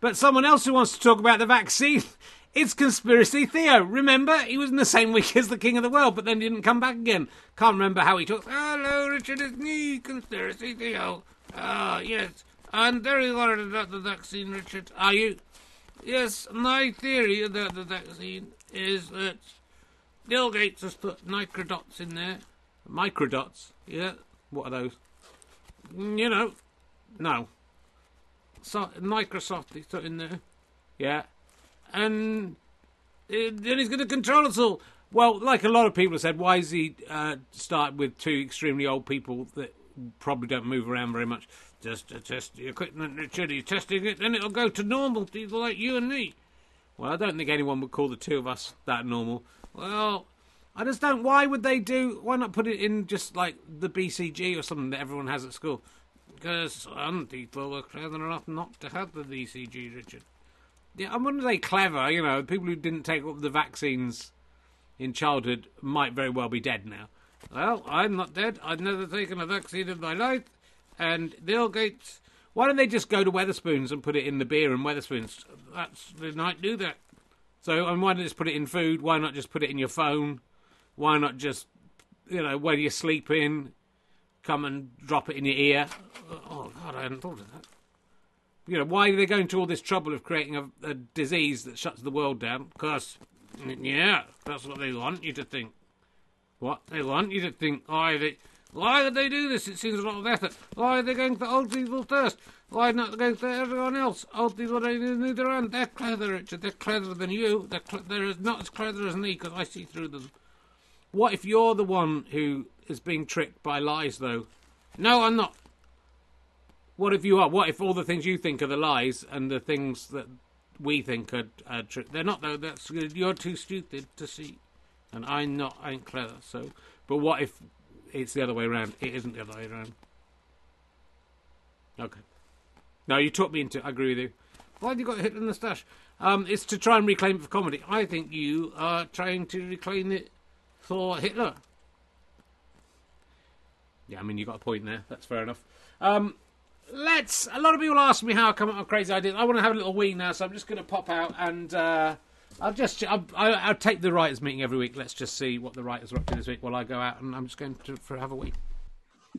But someone else who wants to talk about the vaccine. <laughs> It's Conspiracy Theo. Remember, he was in the same week as the King of the World, but then didn't come back again. Can't remember how he talks. Hello, Richard, it's me, Conspiracy Theo. Ah, yes. I'm very worried about the vaccine, Richard. Are you? Yes, my theory about the vaccine is that Bill Gates has put microdots in there. Microdots? Yeah. What are those? Mm, You know. No. So, Microsoft, he's put in there. Yeah. And then he's going to control us all. Well, like a lot of people have said, why is he uh, start with two extremely old people that probably don't move around very much? Just to test the equipment, Richard. He's testing it, then it'll go to normal like you and me. Well, I don't think anyone would call the two of us that normal. Well, I just don't. Why would they do? Why not put it in just like the BCG or something that everyone has at school? Because some people were clever enough not to have the BCG, Richard. Yeah, I wonder they clever. You know, people who didn't take up the vaccines in childhood might very well be dead now. Well, I'm not dead. I've never taken a vaccine in my life. And they'll go. why don't they just go to Wetherspoons and put it in the beer and Wetherspoons? That's they might do that. So, and why not just put it in food? Why not just put it in your phone? Why not just, you know, when you're sleeping, come and drop it in your ear? Oh, oh God, I hadn't thought of that. You know, why are they going to all this trouble of creating a, a disease that shuts the world down? Because, yeah, that's what they want you to think. What they want you to think? Why they? Why would they do this? It seems a lot of effort. Why are they going for old people first? Why not going for everyone else? Old people don't need their own. They're clever, Richard. They're cleverer than you. They're, cl- they're not as clever as me because I see through them. What if you're the one who is being tricked by lies, though? No, I'm not. What if you are? What if all the things you think are the lies and the things that we think are, are true? They're not, though. That's you're too stupid to see, and I'm not. I'm clever. So, but what if it's the other way around? It isn't the other way around. Okay. No, you talked me into. I agree with you. Why have you got Hitler in the stash? Um, it's to try and reclaim it for comedy. I think you are trying to reclaim it for Hitler. Yeah, I mean you got a point there. That's fair enough. Um, let's. A lot of people ask me how I come up with crazy ideas. I want to have a little wee now, so I'm just going to pop out and uh, I'll just. I'll, I'll, I'll take the writers' meeting every week. Let's just see what the writers are up to this week while I go out, and I'm just going to for have a wee.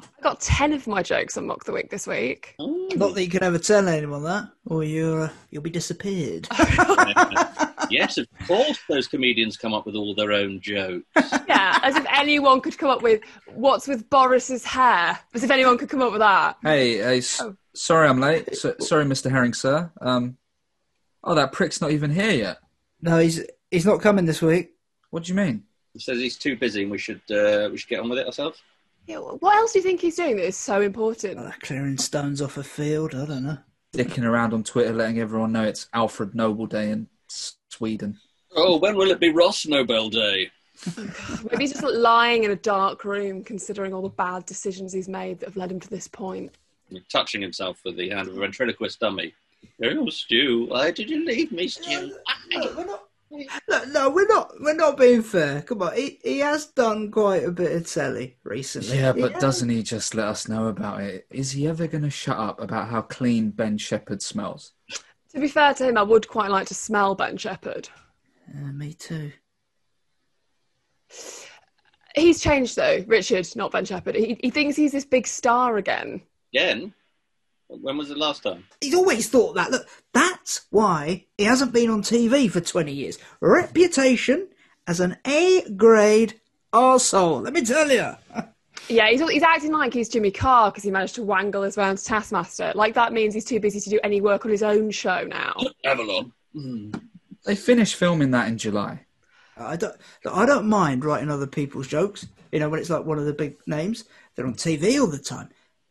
I got 10 of my jokes on Mock the Week this week. Not that you can ever tell anyone that, or you're uh, you'll be disappeared. <laughs> <laughs> yes, of course, those comedians come up with all their own jokes. Yeah, as if anyone could come up with what's with Boris's hair. As if anyone could come up with that. Hey, hey s- Oh. sorry I'm late. So, sorry, Mr. Herring, sir. Um, oh, that prick's not even here yet. No, he's he's not coming this week. What do you mean? He says he's too busy and we should uh, we should get on with it ourselves. Yeah, what else do you think he's doing that is so important? Uh, clearing stones off a field. I don't know. Dicking around on Twitter, letting everyone know it's Alfred Nobel Day in Sweden. Oh, when will it be Ross Noble Day? Maybe he's just lying in a dark room considering all the bad decisions he's made that have led him to this point. Touching himself with the hand of a ventriloquist dummy. Oh, Stu, why did you leave me, Stu? No, we're not. No, no, we're not. We're not being fair. Come on, he he has done quite a bit of telly recently. Yeah, but has. doesn't he just let us know about it? Is he ever going to shut up about how clean Ben Shepherd smells? To be fair to him, I would quite like to smell Ben Shepherd. Uh, me too. He's changed though, Richard, not Ben Shepherd. He, he thinks he's this big star again. Again? When was the last time? He's always thought that. Look, that's why he hasn't been on TV for 20 years. Reputation as an A grade arsehole. Let me tell you. <laughs> Yeah, he's, he's acting like he's Jimmy Carr because he managed to wangle his way onto Taskmaster. Like that means he's too busy to do any work on his own show now. Avalon. Hmm. They finished filming that in July. I don't, I don't mind writing other people's jokes. You know, when it's like one of the big names, they're on TV all the time.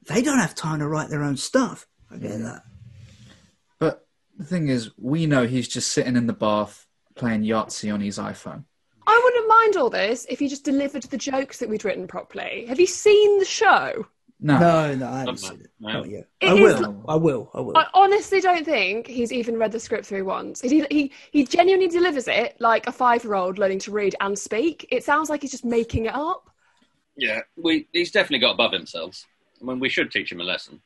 They don't have time to write their own stuff. I get that. But the thing is, we know he's just sitting in the bath playing Yahtzee on his iPhone. I wouldn't mind all this if he just delivered the jokes that we'd written properly. Have you seen the show? No, No, no, I haven't No, seen it. no. Not yet. It I is will. I will. I will. I honestly don't think he's even read the script through once. He he he genuinely delivers it like a five-year-old learning to read and speak. It sounds like he's just making it up. Yeah, we, he's definitely got above himself. I mean, we should teach him a lesson.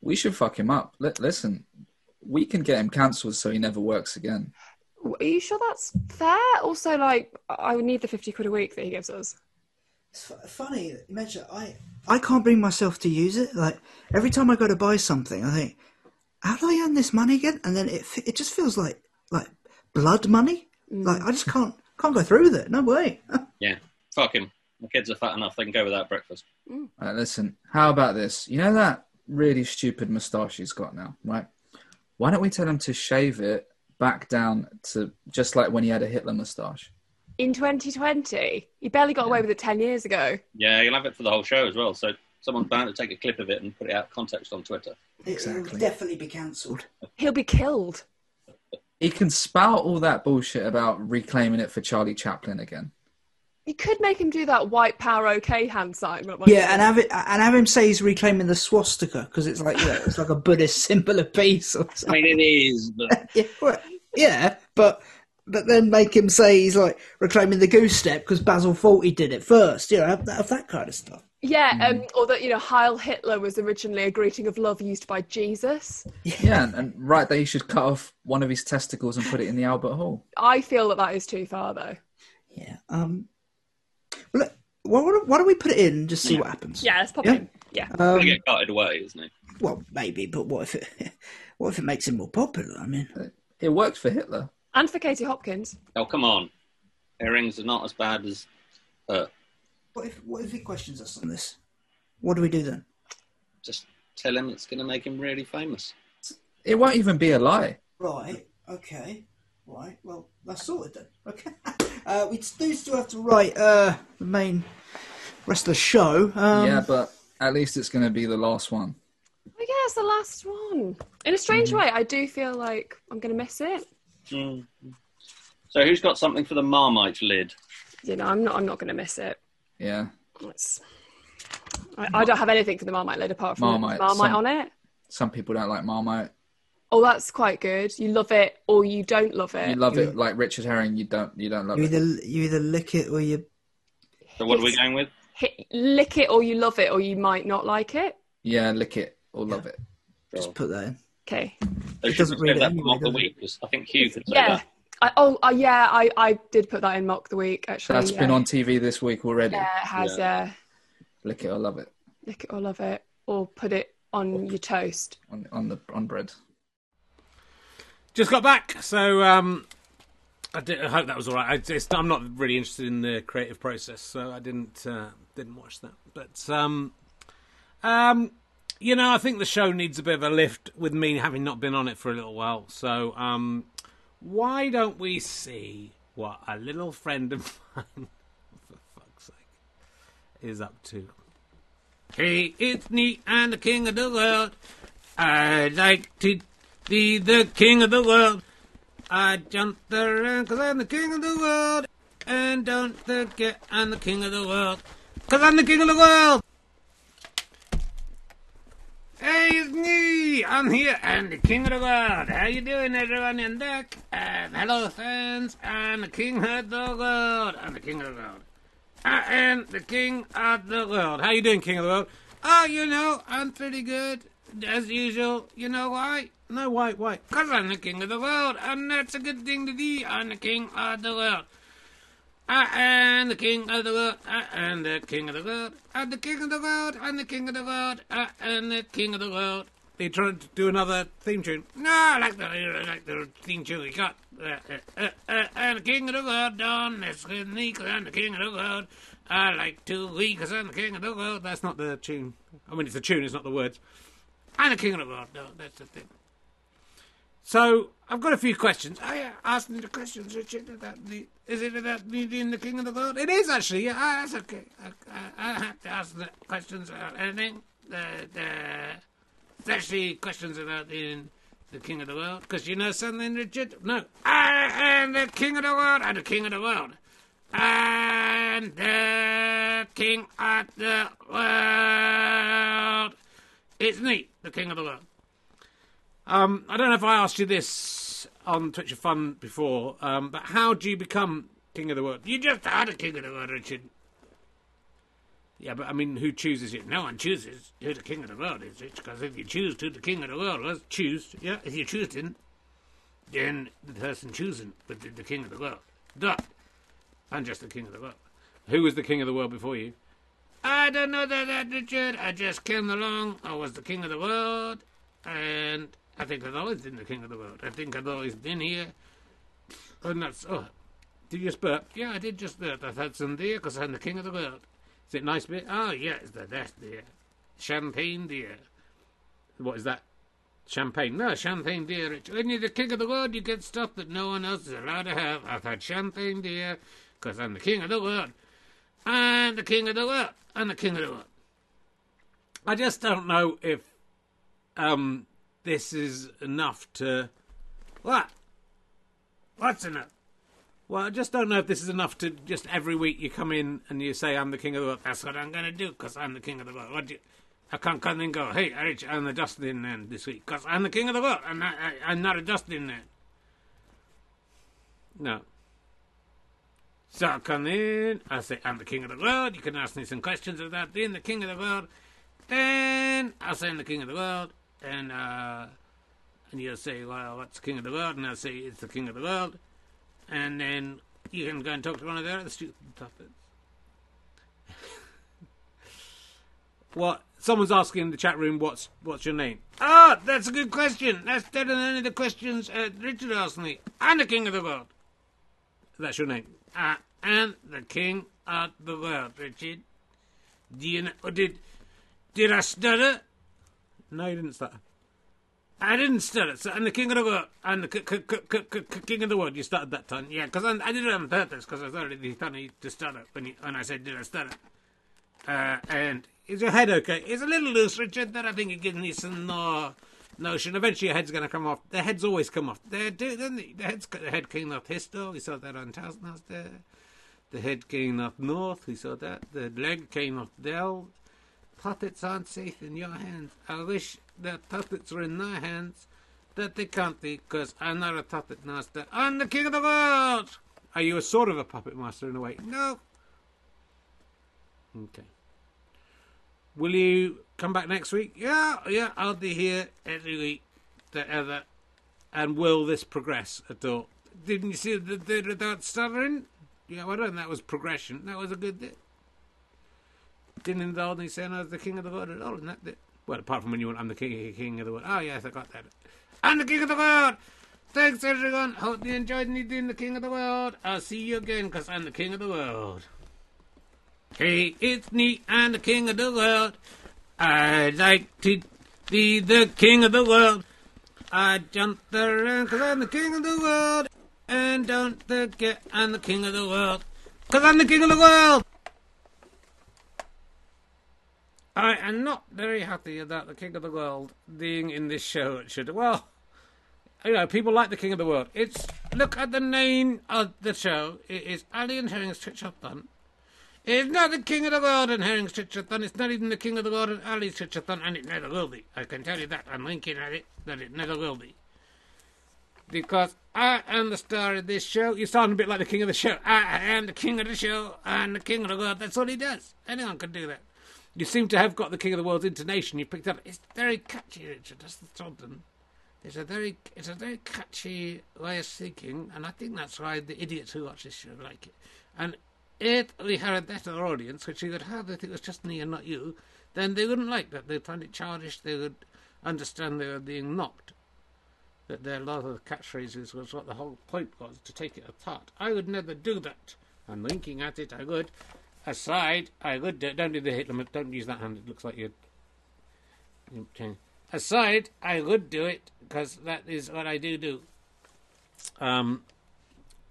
we should fuck him up. Li- listen, we can get him cancelled so he never works again. Are you sure that's fair? Also, like, I would need the fifty quid a week that he gives us. It's fu- funny that you mention. I I can't bring myself to use it. Like every time I go to buy something, I think, how do I earn this money again? And then it fe- it just feels like like blood money. Mm. Like I just can't can't go through with it. No way. <laughs> Yeah, fuck him. The kids are fat enough; they can go without breakfast. Right, listen, how about this? You know that really stupid moustache he's got now, right? Why don't we tell him to shave it back down to just like when he had a Hitler moustache? In 2020, he barely got away with it ten years ago. Yeah, you'll have it for the whole show as well. So someone's bound to take a clip of it and put it out of context on Twitter. Exactly. definitely be cancelled. He'll be killed. He can spout all that bullshit about reclaiming it for Charlie Chaplin again. You could make him do that white power OK hand sign. but- Yeah, and have it and have him say he's reclaiming the swastika because it's like yeah, it's like a Buddhist <laughs> symbol of peace or I mean, it is, but <laughs> Yeah, well, yeah, but but then make him say he's like reclaiming the goose step because Basil Fawlty did it first. You know, have, have that kind of stuff. Yeah, Mm. um, or that you know, Heil Hitler was originally a greeting of love used by Jesus. Yeah, and, and right that he should cut off one of his testicles and put it in the Albert Hall. I feel that that is too far, though. Yeah. Um. Well, why, why don't- we put it in and just see what happens? Yeah, let's pop Yeah. in. Yeah. he'll Um, get carted away, isn't he? well, maybe, but what if it? <laughs> What if it makes him more popular? I mean, It worked for Hitler. and for Katie Hopkins. Oh, come on. Earrings are not as bad as uh, what if what if he questions us on this? What do we do then? just tell him it's going to make him really famous. It won't even be a lie. Right. Okay. Right. Well, that's sorted then. Okay. <laughs> Uh, we do still have to write uh, the main rest of the show. Um, yeah, but at least it's going to be the last one. Oh, yeah, it's the last one. In a strange way, I do feel like I'm going to miss it. Mm. So who's got something for the Marmite lid? You know, I'm not. I'm not going to miss it. Yeah. It's, I, I don't have anything for the Marmite lid apart from Marmite, Marmite some- on it. Some people don't like Marmite. Oh, that's quite good. You love it or you don't love it. You love it like Richard Herring. You don't. You don't love You it. either you either lick it or you. So what are we going with? Hit, lick it or you love it or you might not like it. Yeah, lick it or love it. Just put that in. Okay. So should doesn't we read it that for anyway, mock the does it? week? 'Cause I think Hugh could say Yeah. that. I, oh, uh, yeah. I, I did put that in mock the week. Actually, That's yeah. been on TV this week already. Yeah, it has. Yeah. Yeah. Lick it or love it Lick it or love it, or put it on your toast. on on the on bread. Just got back, so um, I, did, I hope that was all right. I just, I'm not really interested in the creative process, so I didn't uh, didn't watch that. But um, um, you know, I think the show needs a bit of a lift with me having not been on it for a little while. So um, why don't we see what a little friend of <laughs> mine, for fuck's sake, is up to? Hey, it's me, I'm the king of the world. I like to be the king of the world. I jump around cause I'm the king of the world. And don't forget I'm the king of the world. Cause I'm the king of the world. Hey, it's me. I'm here. I'm the king of the world. How you doing, everyone in deck? And um, hello, fans. I'm the king of the world. I'm the king of the world. I am the king of the world. How you doing, king of the world? Oh, you know, I'm pretty good. As usual. You know why? No, why, why? Because I'm the king of the world, and that's a good thing to be. I'm the king of the world. I am the king of the world. I am the king of the world. I'm the king of the world. I'm the king of the world. I am the king of the world. They tried to do another theme tune. No, I like the, I like the theme tune we got. Uh, uh, uh, uh, and the king of the world, Don, that's unique, I'm the king of the world. I like to weak, cause I'm the king of the world. That's not the tune. I mean, it's the tune, it's not the words. I'm the king of the world, no, that's the thing. So, I've got a few questions. I asked me the questions, Richard, the, is it about me being the king of the world? It is, actually, yeah, ah, that's okay. I, I, I have to ask the questions about anything. The, the, actually questions about being the king of the world. Because you know something, Richard? No. I am the king of the world. I'm the king of the world. And the king of the world. It's me, the king of the world. Um, I don't know if I asked you this on Twitch of Fun before, um, but how do you become king of the world? You just are the king of the world, Richard. Yeah, but I mean, who chooses it? No one chooses who the king of the world is, It's because if you choose who the king of the world was, choose, yeah, if you choose him, then the person choosing was the, the king of the world. Duh. I'm just the king of the world. Who was the king of the world before you? I don't know that, that Richard. I just came along. I was the king of the world, and I think I've always been the king of the world. I think I've always been here. And that's oh, did you just burp? Yeah, I did just burp. I've had some beer because I'm the king of the world. Is it nice beer? Oh yeah, it's the best beer. Champagne beer. What is that? Champagne? No, champagne. Rich. When you're the king of the world, you get stuff that no one else is allowed to have. I've had champagne beer because I'm the king of the world. I'm the king of the world. I'm the king of the world. I just don't know if um, this is enough to. What? What's enough? Well, I just don't know if this is enough to just every week you come in and you say, I'm the king of the world. That's what I'm going to do because I'm the king of the world. What do you, I can't come in and go, hey, I'm the Dustin man this week because I'm the king of the world. I'm not, I, I'm not a Dustin man. No. So I come in, I say, I'm the king of the world. You can ask me some questions about being the king of the world. Then I'll say I'm the king of the world. And, uh, and you'll say, well, what's king of the world? And I'll say, it's the king of the world. And then you can go and talk to one of the other student puppets. <laughs> what? Someone's asking in the chat room, what's what's your name? Ah, that's a good question. That's better than any of the questions uh, Richard asked me. I'm the king of the world. That's your name. I am the king of the world, Richard. Do you know? Did did I stutter? No, you didn't stutter. I didn't stutter. So I'm the king of the world. I'm the king of the world. You stuttered that time, yeah? Because I did it on purpose. Because I thought it'd be funny to stutter when you, when I said, "Did I stutter?" Uh, and is your head okay? It's a little loose, Richard. That I think it gives me some more notion. Eventually, your head's going to come off. The heads always come off. They do, don't they? The, head's, the head came off Histo. We saw that on there. The head came off North. We saw that. The leg came off Dell. Puppets aren't safe in your hands. I wish that puppets were in my hands. That they can't be, because I'm not a puppet master. I'm the king of the world! Are you a sort of a puppet master in a way? No. Okay. Will you come back next week? Yeah, yeah, I'll be here every week. Ever. And will this progress at all? Didn't you see the bit without stuttering? Yeah, well done. That was progression. That was a good bit. Didn't involve me saying I was the king of the world at all, and that. Well, apart from when you went, I'm the king, king of the world. Oh, yes, I got that. I'm the king of the world! Thanks, everyone. Hope you enjoyed me being the king of the world. I'll see you again, because I'm the king of the world. Hey, it's me, I'm the king of the world. I'd like to be the king of the world. I jump around because I'm the king of the world. And don't forget, I'm the king of the world. Because I'm the king of the world. I am not very happy about the king of the world being in this show. It should well, you know, people like the king of the world. It's look at the name of the show. It is Ali and Herring's Twitch-a-thon. It's not the king of the world and Herring's Twitch-a-thon. It's not even the king of the world and Ali's Twitch-a-thon, and it never will be. I can tell you that. I'm winking at it that it never will be. Because I am the star of this show. You sound a bit like the king of the show. I am the king of the show. I'm the king of the world. That's all he does. Anyone can do that. You seem to have got the king of the world's intonation. You picked up. It's very catchy, Richard. That's the problem. It's a very, it's a very catchy way of speaking, and I think that's why the idiots who watch this show like it. And if we had a better audience, which you would have if it was just me and not you, then they wouldn't like that. They'd find it childish. They would. understand they were being knocked. That their lot of catchphrases was what the whole point was to take it apart. I would never do that. And winking at it, I would. Aside, I would. Do, don't do the Hitler. Don't use that hand. It looks like you're. Aside, I would do it because that is what I do do. Um.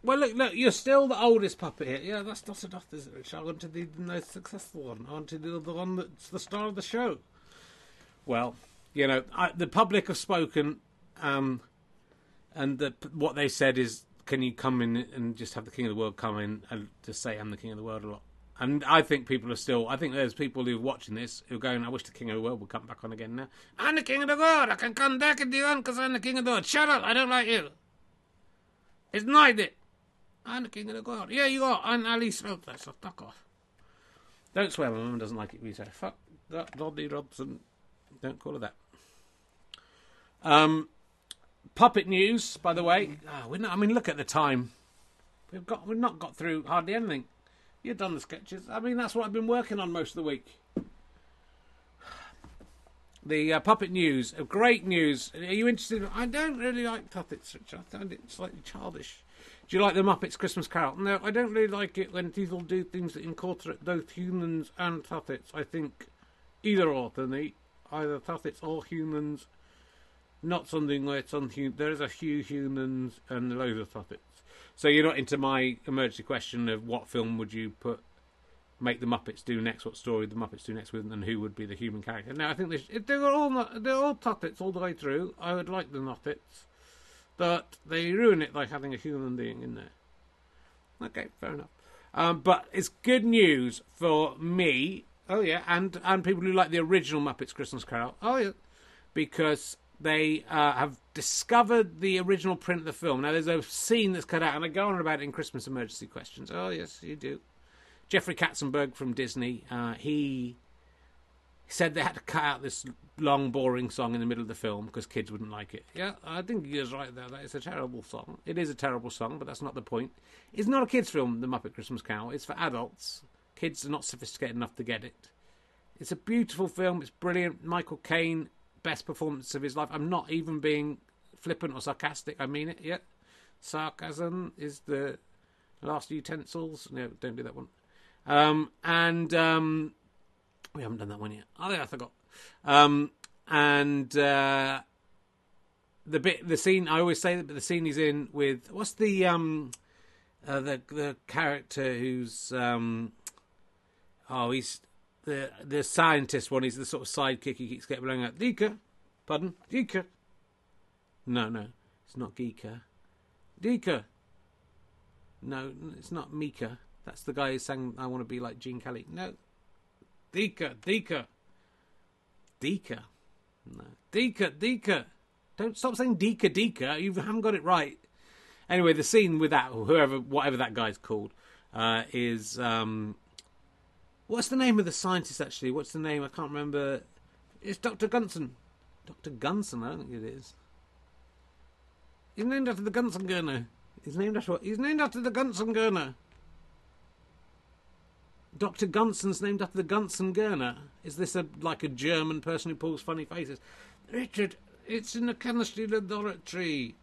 Well, look, look, you're still the oldest puppet here. Yeah, that's not enough, is it? I want to be the most successful one. I want to do the one that's the star of the show. Well, you know, I, the public have spoken, um, and the, what they said is, can you come in and just have the King of the World come in and just say, I'm the King of the World a lot? And I think people are still, I think there's people who are watching this who are going, I wish the King of the World would come back on again now. I'm the King of the World. I can come back and do one because I'm the King of the World. Shut up. I don't like you. It's not it. I'm the king of the world. Yeah, you are. I'm Ali Smoker, so fuck off. Don't swear, my mum doesn't like it. We say, fuck that Rodney Robson. Don't call her that. Um, puppet news, by the way. Oh, we're not, I mean, look at the time. We've got we've not got through hardly anything. You've done the sketches. I mean, that's what I've been working on most of the week. The uh, puppet news, great news. Are you interested? I don't really like puppets. I find it slightly childish. Do you like the Muppets Christmas Carol? No, I don't really like it when people do things that incorporate both humans and puppets. I think either or, Tony. Either puppets or humans. Not something where it's. There is a few humans and loads of puppets. So you're not into my emergency question of what film would you put, make the Muppets do next, what story the Muppets do next with, and who would be the human character. Now I think they they're all they're all puppets all the way through. I would like the Muppets but they ruin it by having a human being in there. Okay, fair enough. Um, but it's good news for me. Oh yeah, and and people who like the original Muppets Christmas Carol. Oh yeah, because they uh, have discovered the original print of the film. Now there's a scene that's cut out, and I go on about it in Christmas emergency questions. Oh yes, you do. Jeffrey Katzenberg from Disney. Uh, he said they had to cut out this long, boring song in the middle of the film because kids wouldn't like it. Yeah, I think he was right there. That is a terrible song. It is a terrible song, but that's not the point. It's not a kids' film, The Muppet Christmas Carol. It's for adults. Kids are not sophisticated enough to get it. It's a beautiful film. It's brilliant. Michael Caine, best performance of his life. I'm not even being flippant or sarcastic. I mean it. Yeah, sarcasm is the last utensils. No, don't do that one. Um, and um, we haven't done that one yet. Oh, yeah, I forgot. Um, and uh, the bit, the scene. I always say that, but the scene he's in with what's the um, uh, the the character who's um, oh, he's the the scientist one. He's the sort of sidekick. He keeps getting blowing out. Dika, pardon, Dika. No, no, it's not Geeka. Dika. No, it's not Mika. That's the guy who sang "I Want to Be Like Gene Kelly." No, Dika, Dika. Dika. No. Dika, Dika. Don't stop saying Dika, Dika. You haven't got it right. Anyway, the scene with that, whoever, whatever that guy's called, uh, is. Um, what's the name of the scientist, actually? What's the name? I can't remember. It's Dr. Gunson. Dr. Gunson, I think it is. He's named after the Gunson Gurner. He's named after what? He's named after the Gunson Gurner. Dr. Gunson's named after the Gunson Gurner. Is this a like a German person who pulls funny faces? Richard, it's in the chemistry laboratory.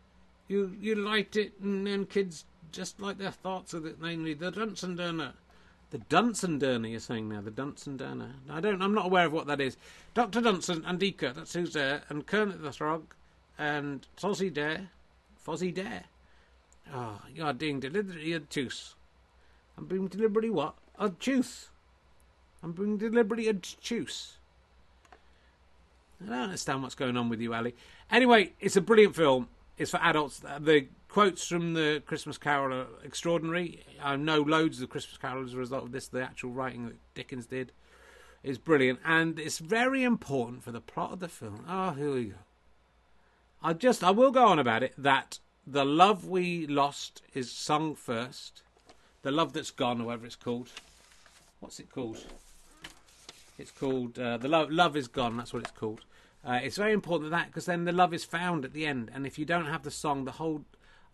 You you light it, and then kids just like their thoughts of it, namely the Dunsandurner. The Dunsandurner, you're saying now, the Dunsandurner. I don't, I'm not aware of what that is. Dr. Dunson and Dika, that's who's there, and Kermit the Frog, and Fozzie Dare. Fozzie Dare. Ah, oh, you're being deliberately obtuse. I'm being deliberately what? Obtuse. I'm being deliberately obtuse. I don't understand what's going on with you, Ali. Anyway, it's a brilliant film. It's for adults. The quotes from the Christmas Carol are extraordinary. I know loads of the Christmas Carol as a result of this. The actual writing that Dickens did is brilliant, and it's very important for the plot of the film. Oh, here we go. I just, I will go on about it that the love we lost is sung first. The love that's gone, or whatever it's called. What's it called? It's called uh, the love. Love is gone. That's what it's called. Uh, it's very important that because then the love is found at the end, and if you don't have the song, the whole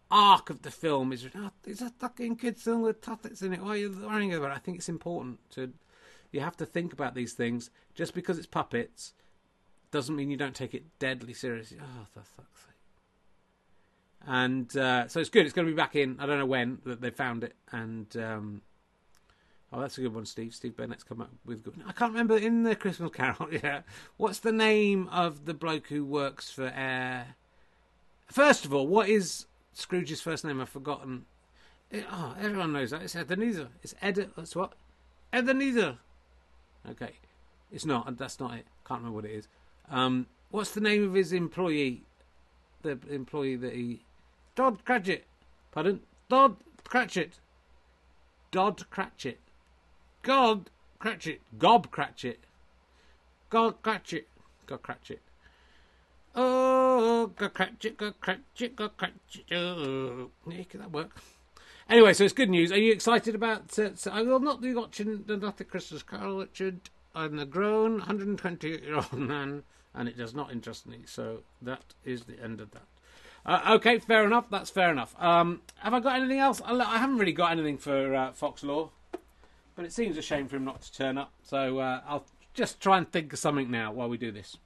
arc of the film is oh, it's a fucking kid song with tuffets in it. Why are you worrying about it? I think it's important to you have to think about these things. Just because it's puppets doesn't mean you don't take it deadly seriously. Oh, for fuck's sake. And uh, so it's good. It's going to be back in. I don't know when that they found it. And um, oh, that's a good one, Steve. Steve Bennett's come up with good. I can't remember in the Christmas Carol. <laughs> yeah, what's the name of the bloke who works for Air? First of all, what is Scrooge's first name? I've forgotten. Eh, Oh, everyone knows that. It's Ebenezer. It's Ed. That's what? Ebenezer. Okay. It's not. That's not it. Can't remember what it is. Um, what's the name of his employee? The employee that he. Dodd Cratchit. Pardon? Dodd Cratchit. Dodd Cratchit. God Cratchit. Gob Cratchit. God Cratchit. God Cratchit. Oh, God Cratchit, God Cratchit, God Cratchit. Oh. Yeah, can that work? Anyway, so it's good news. Are you excited about? Uh, so I will not be watching the Not a Christmas Carol, Richard. I'm a grown 120 year old <laughs> man, and it does not interest me. So that is the end of that. Uh, okay, fair enough. That's fair enough. Um, have I got anything else? I haven't really got anything for uh, Fox Law, but it seems a shame for him not to turn up. So uh, I'll just try and think of something now while we do this.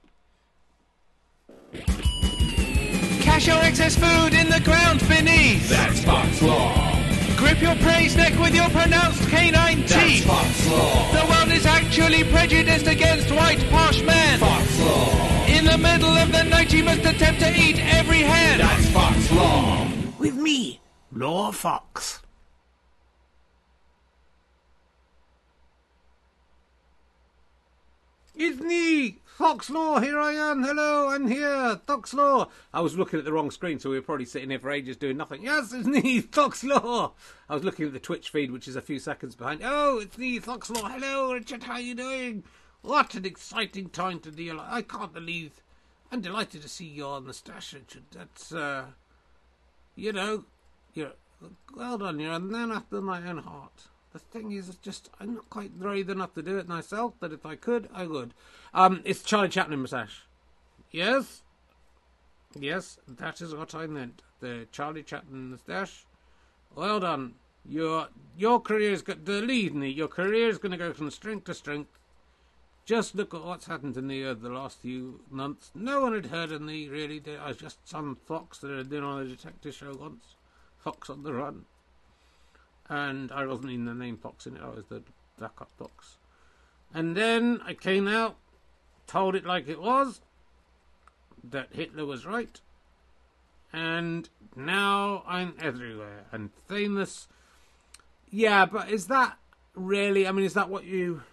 Cache your excess food in the ground beneath. That's Fox Law. Grip your prey's neck with your pronounced canine teeth. That's teeth. Fox Law. The world is actually prejudiced against white posh men. Fox Law. In the middle of the night, you must attempt to eat every hand. That's Fox Law. With me, Law Fox. It's me, Fox Law. Here I am. Hello, I'm here, Fox Law. I was looking at the wrong screen, so we were probably sitting here for ages doing nothing. Yes, it's me, <laughs> Fox Law. I was looking at the Twitch feed, which is a few seconds behind. Oh, it's me, Fox Law. Hello, Richard. How are you doing? What an exciting time to deal. I can't believe. I'm delighted to see your moustache, Richard. That's uh, you know, you're well done. You're a man after my own heart. The thing is, just I'm not quite brave enough to do it myself. But if I could, I would. Um, it's Charlie Chaplin moustache. Yes, yes, that is what I meant. The Charlie Chaplin moustache. Well done. Your your career is going lead me. Your career is going to go from strength to strength. Just look at what's happened to me over the last few months. No one had heard of me, really. I was just some fox that had been on a detective show once. Fox on the Run. And I wasn't in the name box in it, I was the backup box. And then I came out, told it like it was, that Hitler was right. And now I'm everywhere and famous. Yeah, but is that really, I mean, is that what you.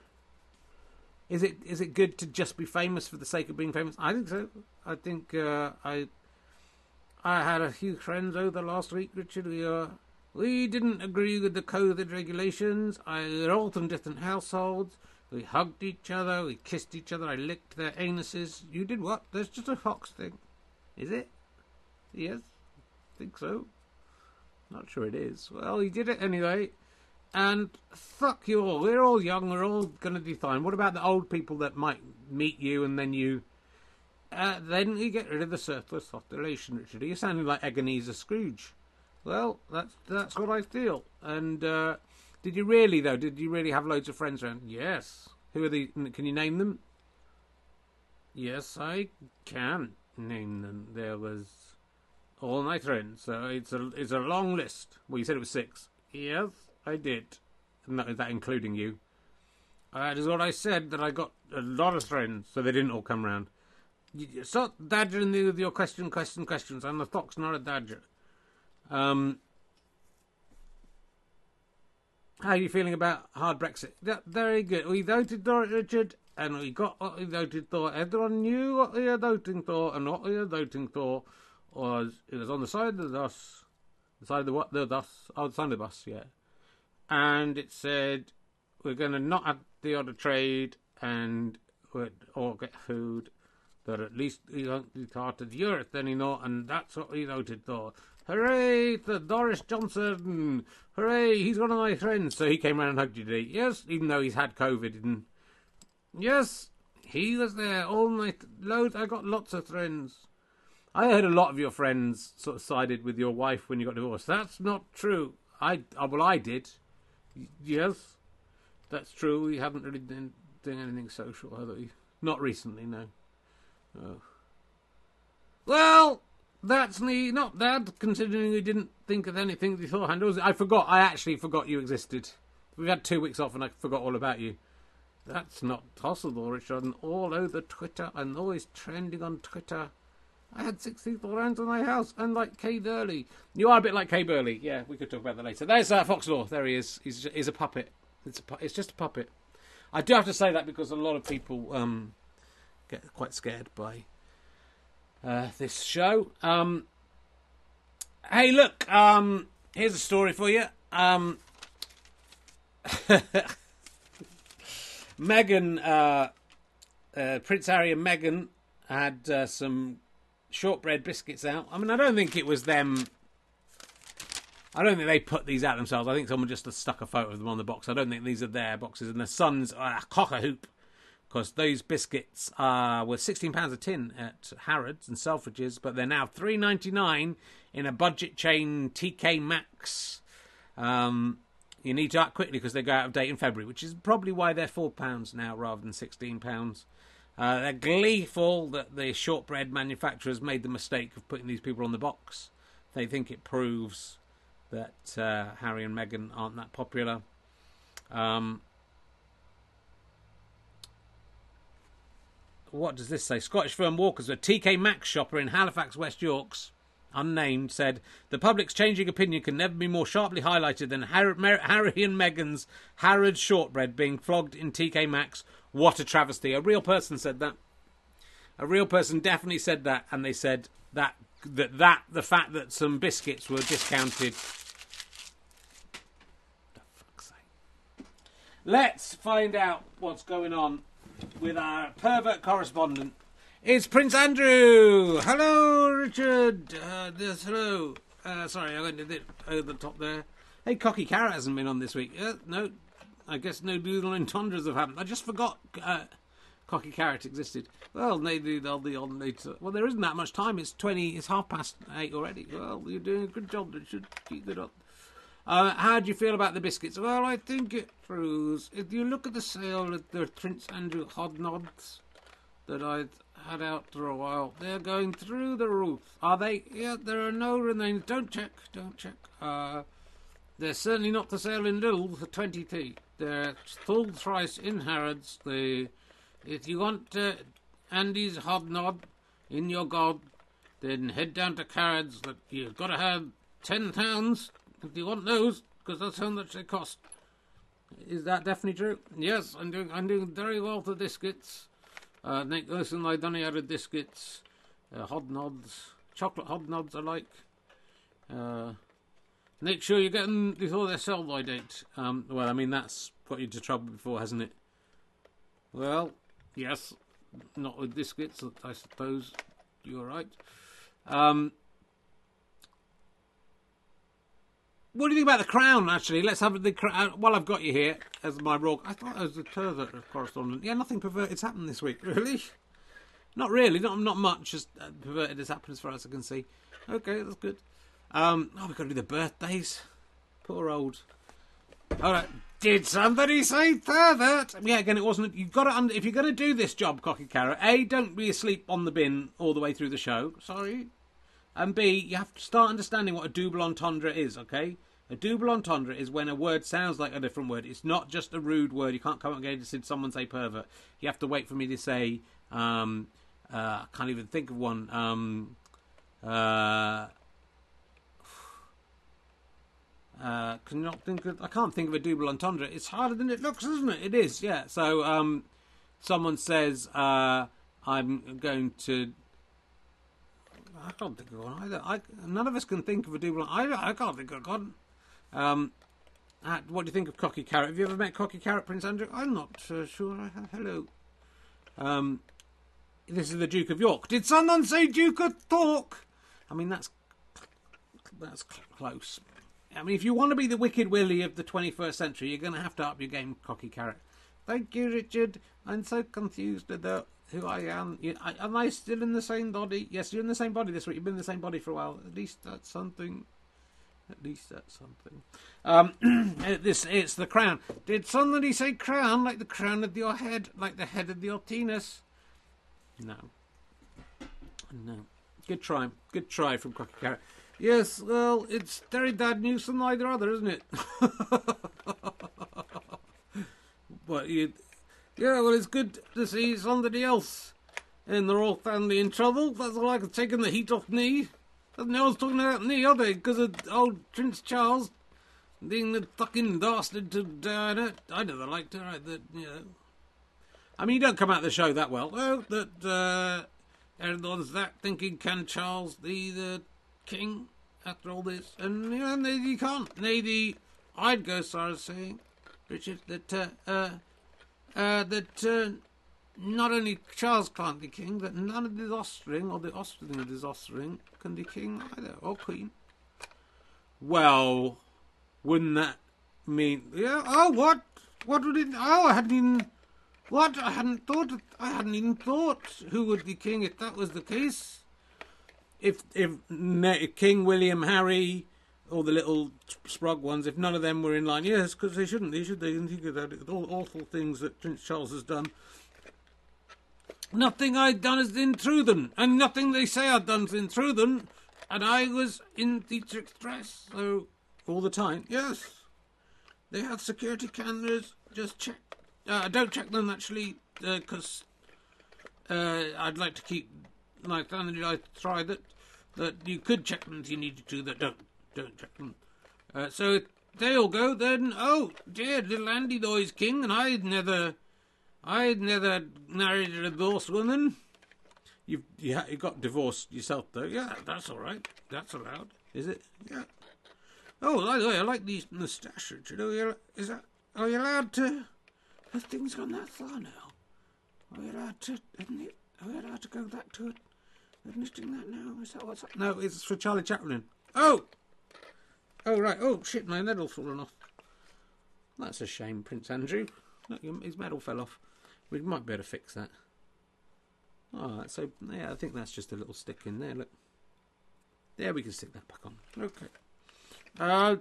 Is it is it good to just be famous for the sake of being famous? I think so. I think uh, I I had a few friends over the last week, Richard. We uh, we didn't agree with the COVID regulations. I we're all from different households. We hugged each other. We kissed each other. I licked their anuses. You did what? That's just a fox thing, is it? Yes, think so. Not sure it is. Well, he did it anyway. And fuck you all. We're all young. We're all going to be fine. What about the old people that might meet you and then you. Uh, then you get rid of the surplus population, Richard. You're sounding like Ebenezer Scrooge. Well, that's that's what I feel. And uh, did you really, though? Did you really have loads of friends around? Yes. Who are the. Can you name them? Yes, I can name them. There was all my friends. So it's a it's a long list. Well, you said it was six. Yes, I did. And that, is that including you? That is what I said. That I got a lot of friends, so they didn't all come round. You- Stop dodging with your question, question, questions. I'm a fox, not a dodger. Um, how are you feeling about hard Brexit? Yeah, very good. We voted for it, Richard, and we got what we voted for. Everyone knew what we were voting for, and what we were voting for was it was on the side of the bus, the side of the what the bus, oh, the side of the bus, yeah. And it said we're going to not have the order trade and we'd all get food. That at least we won't be part of earth anymore, and that's what we voted for. Hooray for Doris Johnson! Hooray, he's one of my friends. So he came round and hugged you today. Yes, even though he's had COVID. And yes, he was there all night. Loads. I got lots of friends. I heard a lot of your friends sort of sided with your wife when you got divorced. That's not true. I uh, well, I did. Yes, that's true. We haven't really been doing anything social, have we? Not recently, no. Oh. Well, that's me. Not bad, considering we didn't think of anything beforehand. Was? I forgot. I actually forgot you existed. We've had two weeks off, and I forgot all about you. That's not possible, Richard. And all over Twitter, and always trending on Twitter. I had six people around to my house, and like Kay Burley. You are a bit like Kay Burley. Yeah, we could talk about that later. There's uh, Foxlaw. There he is. He's, he's a puppet. It's, a, pu- it's just a puppet. I do have to say that because a lot of people um, get quite scared by uh, this show. Um, hey, look, um, here's a story for you. Um, <laughs> Meghan, uh, uh, Prince Harry and Meghan had uh, some shortbread biscuits out. I mean, I don't think it was them. I don't think they put these out themselves. I think someone just stuck a photo of them on the box. I don't think these are their boxes. And the Sun's uh, cock a hoop because those biscuits uh, were sixteen pounds a tin at Harrods and Selfridges, but they're now three ninety nine in a budget chain TK Maxx. Um, you need to act quickly because they go out of date in February, which is probably why they're four pounds now rather than sixteen pounds. Uh, they're gleeful that the shortbread manufacturers made the mistake of putting these people on the box. They think it proves that uh, Harry and Meghan aren't that popular. Um, what does this say? Scottish firm Walkers, a TK Maxx shopper in Halifax, West Yorks, unnamed, said the public's changing opinion can never be more sharply highlighted than Harry, Harry and Meghan's Harrods shortbread being flogged in TK Maxx. What a travesty! A real person said that. A real person definitely said that, and they said that that that the fact that some biscuits were discounted. Let's find out what's going on with our pervert correspondent. It's Prince Andrew. Hello, Richard. Uh, hello. Uh, sorry, I went a bit over the top there. Hey, Cocky Carrot hasn't been on this week. Uh, no, I guess no doodle entendres have happened. I just forgot uh, Cocky Carrot existed. Well, maybe they'll be on later. Well, there isn't that much time. It's twenty. It's half past eight already. Well, you're doing a good job. Richard. keep it up. Uh, how do you feel about the biscuits? Well, I think it proves. If you look at the sale at the Prince Andrew Hodnods that I'd had out for a while, they're going through the roof. Are they? Yeah, there are no remains. Don't check. Don't check. Uh, they're certainly not for sale in Lidl for 20p. They're full price in Harrods. They, if you want uh, Andy's Hobnob in your god, then head down to Carrods. You've got to have 10 pounds if you want those, because that's how much they cost. Is that definitely true? Yes, I'm doing. I'm doing very well for biscuits. Uh, Nick, listen, I done out of biscuits, uh, chocolate hobnobs. I like. Uh, make sure you get them before their sell by date. Um, well, I mean that's got you into trouble before, hasn't it? Well, yes, not with biscuits, I suppose. You're right. Um, what do you think about the crown? Actually, let's have the crown. While I've got you here as my rogue, I thought I was a pervert correspondent. Yeah, nothing perverted's happened this week, <laughs> really. Not really, not not much. Just uh, perverted has happened as far as I can see. Okay, that's good. Um, oh, we've got to do the birthdays. Poor old. All right. Did somebody say pervert? Yeah, again, it wasn't. You've got to. Under, if you're going to do this job, cocky carrot, a don't be asleep on the bin all the way through the show. Sorry. And B, you have to start understanding what a double entendre is, okay? A double entendre is when a word sounds like a different word. It's not just a rude word. You can't come up and say someone say pervert. You have to wait for me to say. Um, uh, I can't even think of one. Um, uh, uh, think of. I can't think of a double entendre. It's harder than it looks, isn't it? It is. Yeah. So um, someone says, uh, "I'm going to." I can't think of one either. I, none of us can think of a double. I, I can't think of one. Um, uh, what do you think of Cocky Carrot? Have you ever met Cocky Carrot, Prince Andrew? I'm not uh, sure I have. Hello. Um, this is the Duke of York. Did someone say Duke of Talk? I mean, that's that's cl- close. I mean, if you want to be the Wicked Willie of the 21st century, you're going to have to up your game, Cocky Carrot. Thank you, Richard. I'm so confused about who I am. You, I, am I still in the same body? Yes, you're in the same body this week. You've been in the same body for a while. At least that's something. At least that's something. Um, <clears throat> this it's the crown. Did somebody say crown like the crown of your head, like the head of your penis? No. No. Good try. Good try from Crocky Carrot. Yes, well, it's very bad news for neither other, isn't it? <laughs> but you, yeah, well, it's good to see somebody else in the royal family in trouble. That's all I can taking the heat off me. No one's talking about me, are they? Because of old Prince Charles being the fucking bastard to Diana. I never liked her. I, that, you know. I mean, you don't come out of the show that well. Oh, that uh, everyone's that thinking, can Charles be the king after all this? And you know, maybe he can't. Maybe I'd go as far as saying, Richard, that uh, uh, uh, that uh, not only Charles can't be king, but none of his offspring or the offspring of his offspring can be king either or queen. Well, wouldn't that mean? Yeah. Oh, what? What would it? Oh, I hadn't even. What? I hadn't thought. I hadn't even thought who would be king if that was the case. If if King William, Harry, all the little sprog ones, if none of them were in line, yes, because they shouldn't. They should. They can think of that. All awful things that Prince Charles has done. Nothing I'd done is them, and nothing they say I'd done's been through them. And I was in Dietrich's dress, so all the time. Yes, they have security cameras. Just check. Uh, don't check them actually, because uh, I'd like to keep my family. I try that that you could check them if you needed to. That don't don't check them. Uh, so if they all go, then oh dear, little Andy though is king, and I'd never, I'd never married a divorced woman. You've you, ha- you got divorced yourself though. Yeah, that's all right. That's allowed, is it? Yeah. Oh, by the way, I like these moustaches. You know, is that are you allowed to? Have things gone that far now? Are we allowed to admit? Are we allowed to go back to it? Admitting that now? Is that what's up? No, it's for Charlie Chaplin. Oh! Oh, right. Oh, shit, my medal's fallen off. That's a shame, Prince Andrew. Look, his medal fell off. We might be able to fix that. All right, so, yeah, I think that's just a little stick in there. Look. There, we can stick that back on. Okay. Uh,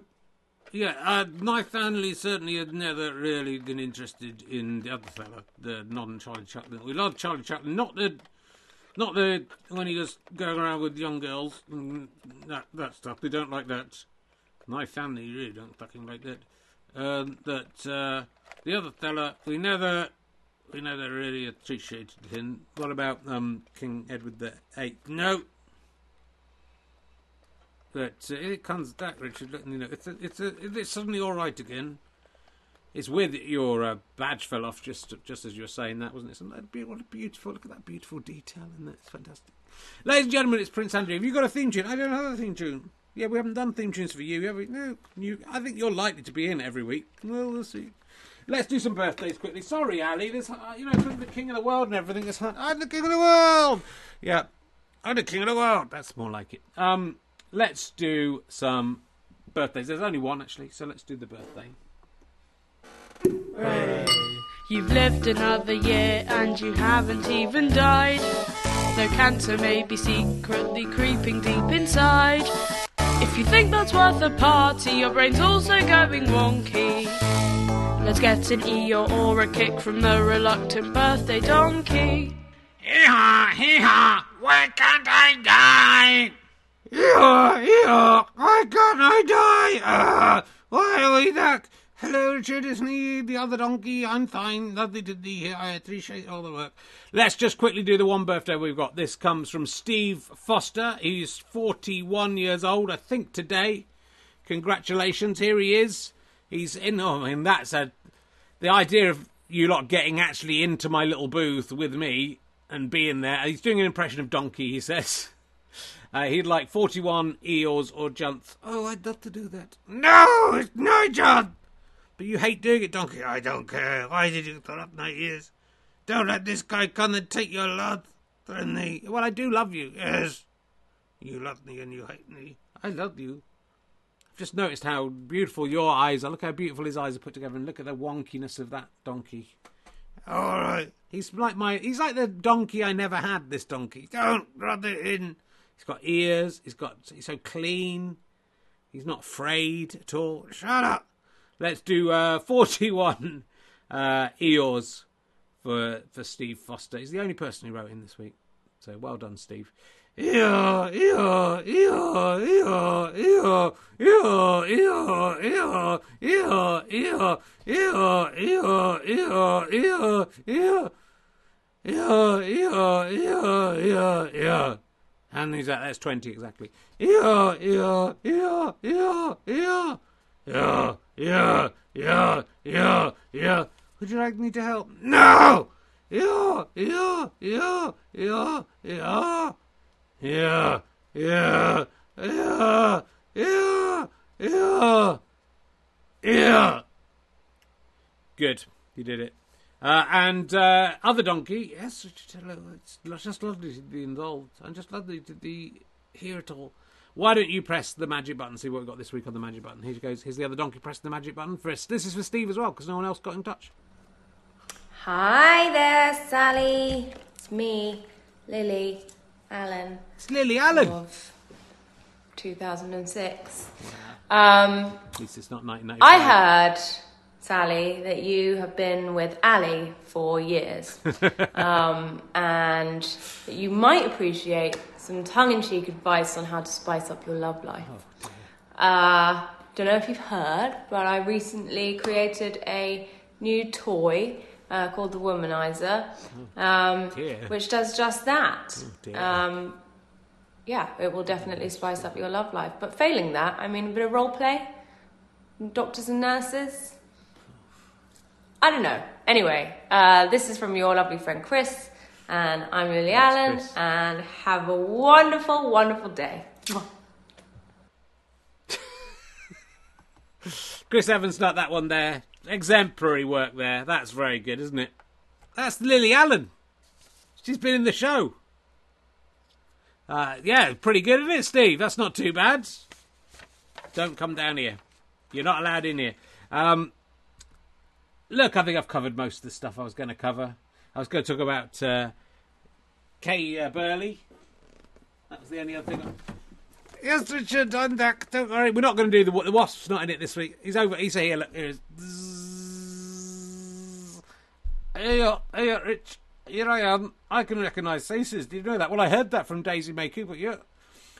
yeah, uh, my family certainly had never really been interested in the other fella, the non-Charlie Chaplin. We love Charlie Chaplin, not the, not the when he was going around with young girls, and that that stuff. We don't like that. My family really don't fucking like that. Um, that uh, the other fella, we never, we never really appreciated him. What about um, King Edward the Eighth? No, but uh, it comes back, Richard. You know, it's a, it's a, it's suddenly all right again. It's weird that your uh, badge fell off just just as you were saying that, wasn't it? That what a beautiful look at that beautiful detail in there. It's fantastic. Ladies and gentlemen, it's Prince Andrew. Have you got a theme tune? I don't have a theme tune. Yeah, we haven't done theme tunes for you, have we? No, you. I think you're likely to be in every week. Well, we'll see. Let's do some birthdays quickly. Sorry, Ali. This, uh, you know, I'm the king of the world and everything. It's, I'm the king of the world. Yeah, I'm the king of the world. That's more like it. Um, let's do some birthdays. There's only one actually, so let's do the birthday. Hey. You've lived another year and you haven't even died. Though cancer may be secretly creeping deep inside. If you think that's worth a party, your brain's also going wonky. Let's get an Eeyore or a kick from the reluctant birthday donkey. Hee-haw, hee-haw, why can't I die? Hee-haw, hee-haw, why can't I die? Uh, why are we back? Hello, Richard, it's me, the other donkey. I'm fine. Lovely to be here. I appreciate all the work. Let's just quickly do the one birthday we've got. This comes from Steve Foster. He's 41 years old, I think, today. Congratulations. Here he is. He's in. Oh, I mean, that's a. The idea of you lot getting actually into my little booth with me and being there. He's doing an impression of Donkey, he says. <laughs> Uh, he'd like 41 Eeyores or Junts. Oh, I'd love to do that. No, it's no, John. But you hate doing it, Donkey. I don't care. Why did you throw up my ears? Don't let this guy come and take your love from me. Well, I do love you. Yes. You love me and you hate me. I love you. Just noticed how beautiful your eyes are. Look how beautiful his eyes are put together, and look at the wonkiness of that donkey. All right. He's like my. He's like the donkey I never had. This donkey. Don't rub it in. He's got ears. He's got. He's so clean. He's not afraid at all. Shut up. Let's do uh, forty-one uh, Eeyores for for Steve Foster. He's the only person who wrote in this week. So well done, Steve. Yeah, yeah, yeah, yeah, yeah, yeah, yeah, yeah, yeah, yeah, yeah, yeah, yeah, yeah, yeah. Yeah, yeah, yeah, yeah, yeah. And he's at that's twenty exactly. Yeah, yeah, yeah, yeah, yeah, yeah, yeah, yeah, yeah, yeah. Would you like me to help? No. Yeah, yeah, yeah, yeah, yeah, yeah, yeah, yeah, yeah, yeah, yeah. Good, you did it. Uh, and uh, other donkey, yes, it's just lovely to be involved, and just lovely to be here at all. Why don't you press the magic button? See what we've got this week on the magic button. Here goes. Here's the other donkey. pressing the magic button for. This is for Steve as well because no one else got in touch. Hi there, Sally. It's me, Lily Allen It's Lily Allen. of 2006. Um, At least it's not 1995. I heard, Sally, that you have been with Ali for years, <laughs> um, and that you might appreciate some tongue-in-cheek advice on how to spice up your love life. Uh, don't know if you've heard, but I recently created a new toy uh, called the Womanizer, um, dear. which does just that. dear. um, yeah, it will definitely spice up your love life. But failing that, I mean, a bit of role play, doctors and nurses. I don't know. Anyway, uh, this is from your lovely friend Chris, and I'm Lily Allen, Chris. and have a wonderful, wonderful day. <laughs> Chris Evans got that one there. Exemplary work there. That's very good, isn't it? That's Lily Allen. She's been in the show. Uh, yeah, pretty good, isn't it, Steve? That's not too bad. Don't come down here. You're not allowed in here. Um, look, I think I've covered most of the stuff I was going to cover. I was going to talk about uh, Kay uh, Burley. That was the only other thing. I- Yes, Richard, back. Don't worry. We're not going to do the the wasp's not in it this week. He's over. He's here. Look, here. Hey, uh, hey, uh, Rich. Here I am. I can recognise faces. Did you know that? Well, I heard that from Daisy May Cooper. You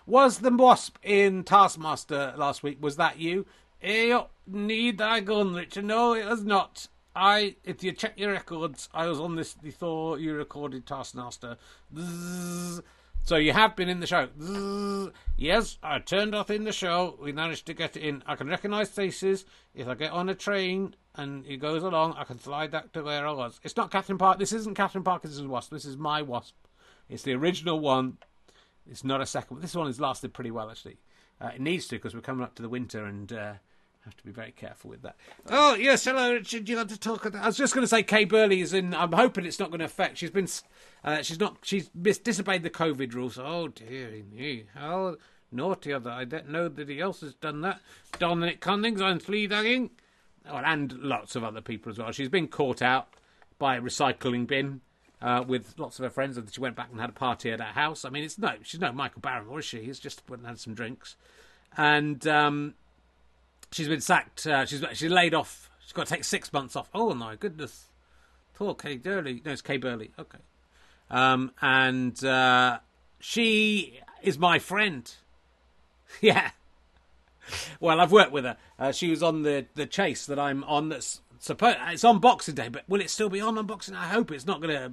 Was the wasp in Taskmaster last week? Was that you? Hey, uh, need I gun, Richard? No, it was not. I, if you check your records, I was on this before you recorded Taskmaster. Zzzz. So you have been in the show. Yes, I turned off in the show. We managed to get it in. I can recognise faces. If I get on a train and it goes along, I can slide back to where I was. It's not Katherine Park. This isn't Katherine Parkinson's Wasp. This is my Wasp. It's the original one. It's not a second one. This one has lasted pretty well, actually. Uh, it needs to because we're coming up to the winter and uh, have to be very careful with that. Oh, yes, hello, Richard. You want to talk? I was just going to say Kay Burley is in. I'm hoping it's not going to affect. She's been. Uh, she's not. She's mis- disobeyed the COVID rules. Oh, dearie me. How naughty of that. I don't know that he else has done that. Dominic Cummings on fleabagging. Oh, and lots of other people as well. She's been caught out by a recycling bin uh, with lots of her friends. And she went back and had a party at her house. I mean, it's no, she's no Michael Barrymore, is she? He's just went and had some drinks, and um, she's been sacked. Uh, she's she's laid off. She's got to take six months off. Oh my goodness! Poor Kay Burley. No, it's Kay Burley. Okay, um, and uh, she is my friend. <laughs> yeah. Well, I've worked with her. Uh, she was on the the chase that I'm on. That's supposed it's on Boxing Day, but will it still be on on Boxing? I hope it's not going to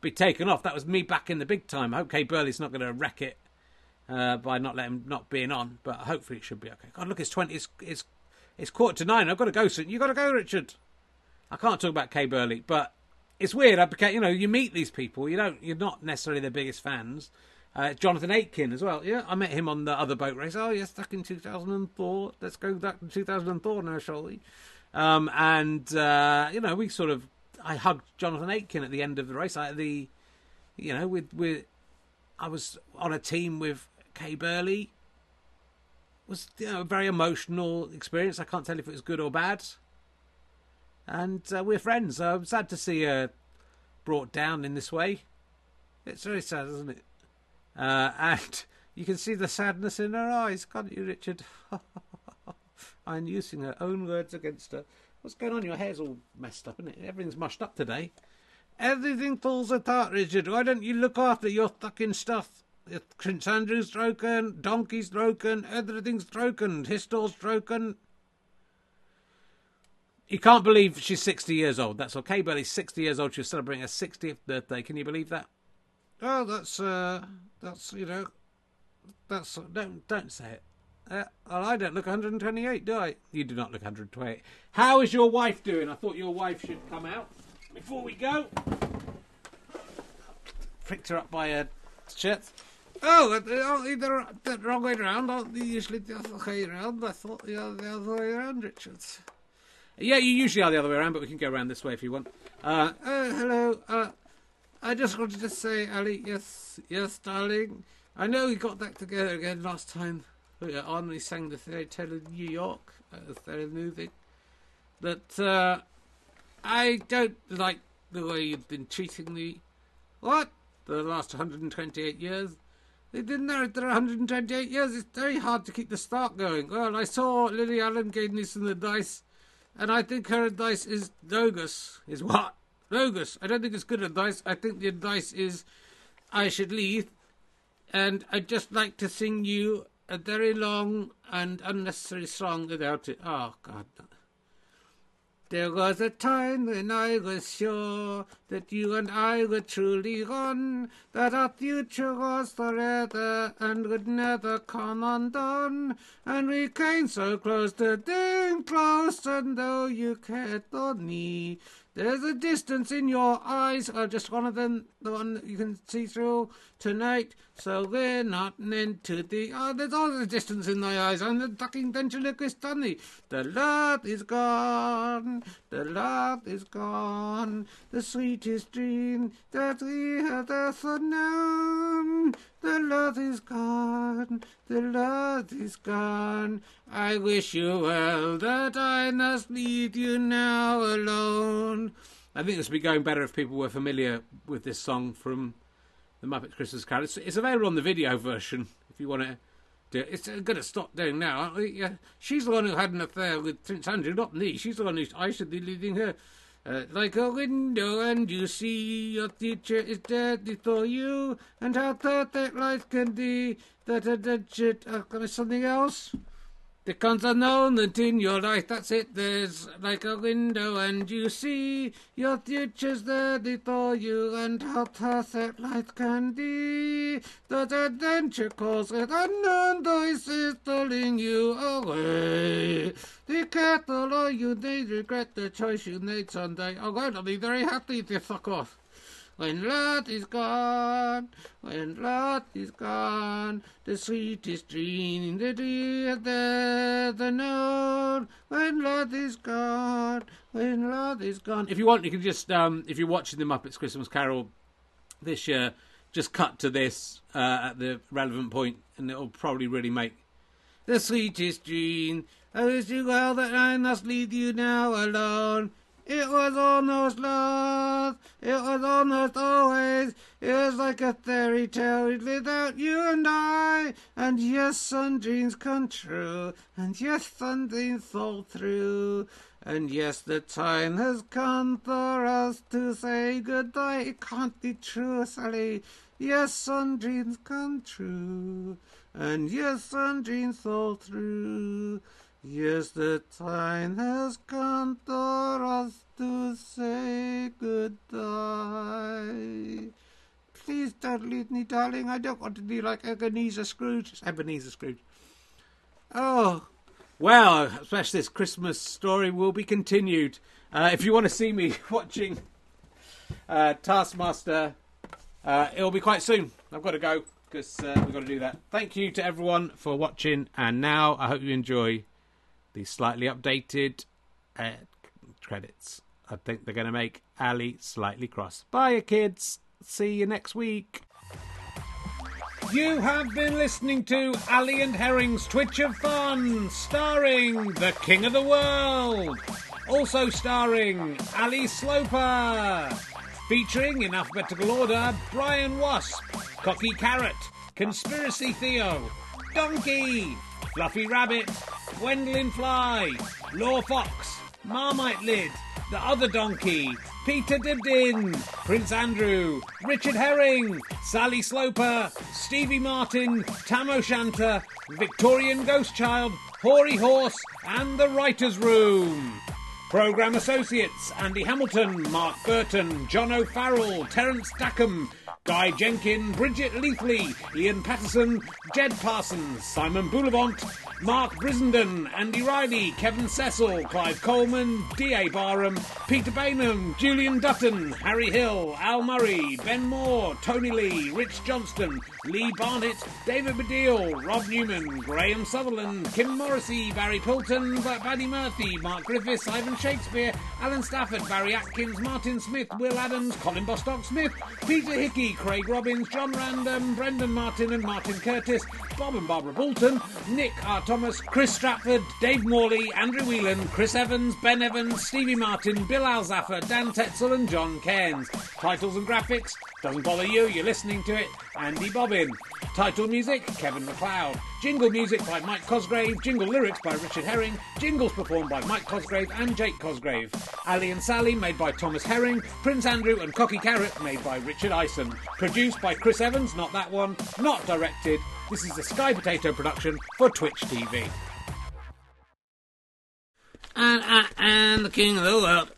be taken off. That was me back in the big time. I hope Kay Burley's not going to wreck it uh, by not letting not being on. But hopefully it should be okay. God, look, it's twenty. It's it's it's quarter to nine. I've got to go soon. You've got to go, Richard. I can't talk about Kay Burley, but it's weird. I became, you know, you meet these people. You don't. You're not necessarily their biggest fans. Uh, Jonathan Aitken as well. Yeah, I met him on the other boat race. Oh, yes, back in 2004. Let's go back to 2004 now, shall we? Um, and uh, you know, we sort of. I hugged Jonathan Aitken at the end of the race. I, the, you know, with with, I was on a team with Kay Burley. Was you know a very emotional experience. I can't tell if it was good or bad. And uh, we're friends. I'm sad to see her brought down in this way. It's very sad, isn't it? Uh, and <laughs> you can see the sadness in her eyes, can't you, Richard? <laughs> I'm using her own words against her. What's going on? Your hair's all messed up, isn't it? Everything's mushed up today. Everything falls apart, Richard. Why don't you look after your fucking stuff? Prince Andrew's broken, Donkey's broken, everything's broken, his store's broken. You can't believe she's 60 years old. That's okay, but he's 60 years old. She's celebrating her 60th birthday. Can you believe that? Oh, that's, uh, that's, you know, that's, don't, don't say it. Uh, well, I don't look 128, do I? You do not look 128. How is your wife doing? I thought your wife should come out before we go. Pricked her up by a shirt. Oh, uh, uh, the, the wrong way around. Uh, Usually the other way around. I thought the other, the other way around, Richards. Yeah, you usually are the other way around, but we can go around this way if you want. Uh, uh, hello. Uh, I just wanted to say, Ali, yes, yes, darling. I know we got back together again last time we were on. We sang the fairy tale of New York. That was very moving. But uh, I don't like the way you've been treating me. What? The last 128 years? They didn't know it. There are 128 years. It's very hard to keep the start going. Well, I saw Lily Allen gave me some advice, and I think her advice is bogus. Is what? Bogus. I don't think it's good advice. I think the advice is I should leave, and I'd just like to sing you a very long and unnecessary song without it. Oh, God. There was a time when I was sure that you and I were truly one, that our future was forever and would never come undone. And we came so close to being close, and though you cared for me, there's a distance in your eyes, or just one of them, the one that you can see through tonight. So they're not meant to the. Oh, ah, there's always a distance in my eyes. I'm the ducking ventriloquist dummy. The love is gone. The love is gone. The sweetest dream that we have ever known. The love is gone. The love is gone. I wish you well that I must leave you now alone. I think this would be going better if people were familiar with this song from the Muppet Christmas Carol. It's, it's available on the video version if you want to do it. It's going to stop doing now. aren't we? Yeah. She's the one who had an affair with Prince Andrew, not me. She's the one who I should be leading her. Uh, like a window, and you see your future is dead before you, and how perfect life can be. That a dead shit. Uh, got something else? There comes a moment in your life, that's it. There's like a window, and you see your future's there before you, and how perfect life can be. That adventure calls with unknown voices pulling you away. Be careful, or you may regret the choice you made someday. Oh, God, I'll go to be very happy if you fuck off. When love is gone, when love is gone, the sweetest dream that we have ever known. When love is gone, when love is gone. If you want, you can just, um, if you're watching the Muppets Christmas Carol this year, just cut to this uh, at the relevant point, and it'll probably really make the sweetest dream. I wish you well that I must leave you now alone. It was almost love. It was almost always. It was like a fairy tale without you and I. And yes, some dreams come true. And yes, some dreams fall through. And yes, the time has come for us to say goodbye. It can't be true, Sally. Yes, some dreams come true. And yes, some dreams fall through. Yes, the time has come for us to say goodbye. Please don't leave me, darling. I don't want to be like Ebenezer Scrooge. It's Ebenezer Scrooge. Oh, well, especially this Christmas story will be continued. Uh, if you want to see me <laughs> watching uh, Taskmaster, uh, it'll be quite soon. I've got to go because uh, we've got to do that. Thank you to everyone for watching, and now I hope you enjoy the slightly updated uh, credits. I think they're going to make Ali slightly cross. Bye, kids. See you next week. You have been listening to Ali and Herring's Twitch of Fun, starring the King of the World. Also starring Ali Sloper. Featuring, in alphabetical order, Brian Wasp, Cocky Carrot, Conspiracy Theo, Donkey, Fluffy Rabbit, Gwendolyn Fly, Law Fox, Marmite Lid, The Other Donkey, Peter Dibdin, Prince Andrew, Richard Herring, Sally Sloper, Stevie Martin, Tam O'Shanter, Victorian Ghost Child, Hoary Horse, and The Writer's Room. Programme Associates Andy Hamilton, Mark Burton, John O'Farrell, Terence Dackombe, Guy Jenkin, Bridget Leafley, Ian Patterson, Jed Parsons, Simon Bullivant, Mark Brissenden, Andy Riley, Kevin Cecil, Clive Coleman, D.A. Barham, Peter Bainham, Julian Dutton, Harry Hill, Al Murray, Ben Moore, Tony Lee, Rich Johnston, Lee Barnett, David Baddiel, Rob Newman, Graham Sutherland, Kim Morrissey, Barry Pilton, Paddy Murphy, Mark Griffiths, Ivan Shakespeare, Alan Stafford, Barry Atkins, Martin Smith, Will Adams, Colin Bostock Smith, Peter Hickey, Craig Robbins, John Random, Brendan Martin and Martin Curtis, Bob and Barbara Bolton, Nick Thomas, Chris Stratford, Dave Morley, Andrew Whelan, Chris Evans, Ben Evans, Stevie Martin, Bill Alzaffer, Dan Tetsell and John Cairns. Titles and graphics, doesn't bother you, you're listening to it, Andy Bobbin. Title music, Kevin MacLeod. Jingle music by Mike Cosgrave, jingle lyrics by Richard Herring, jingles performed by Mike Cosgrave and Jake Cosgrave. Ali and Sally made by Thomas Herring, Prince Andrew and Cocky Carrot made by Richard Ison. Produced by Chris Evans, not that one, not directed. This is a Sky Potato production for Twitch TV. And, and, and the king of the world.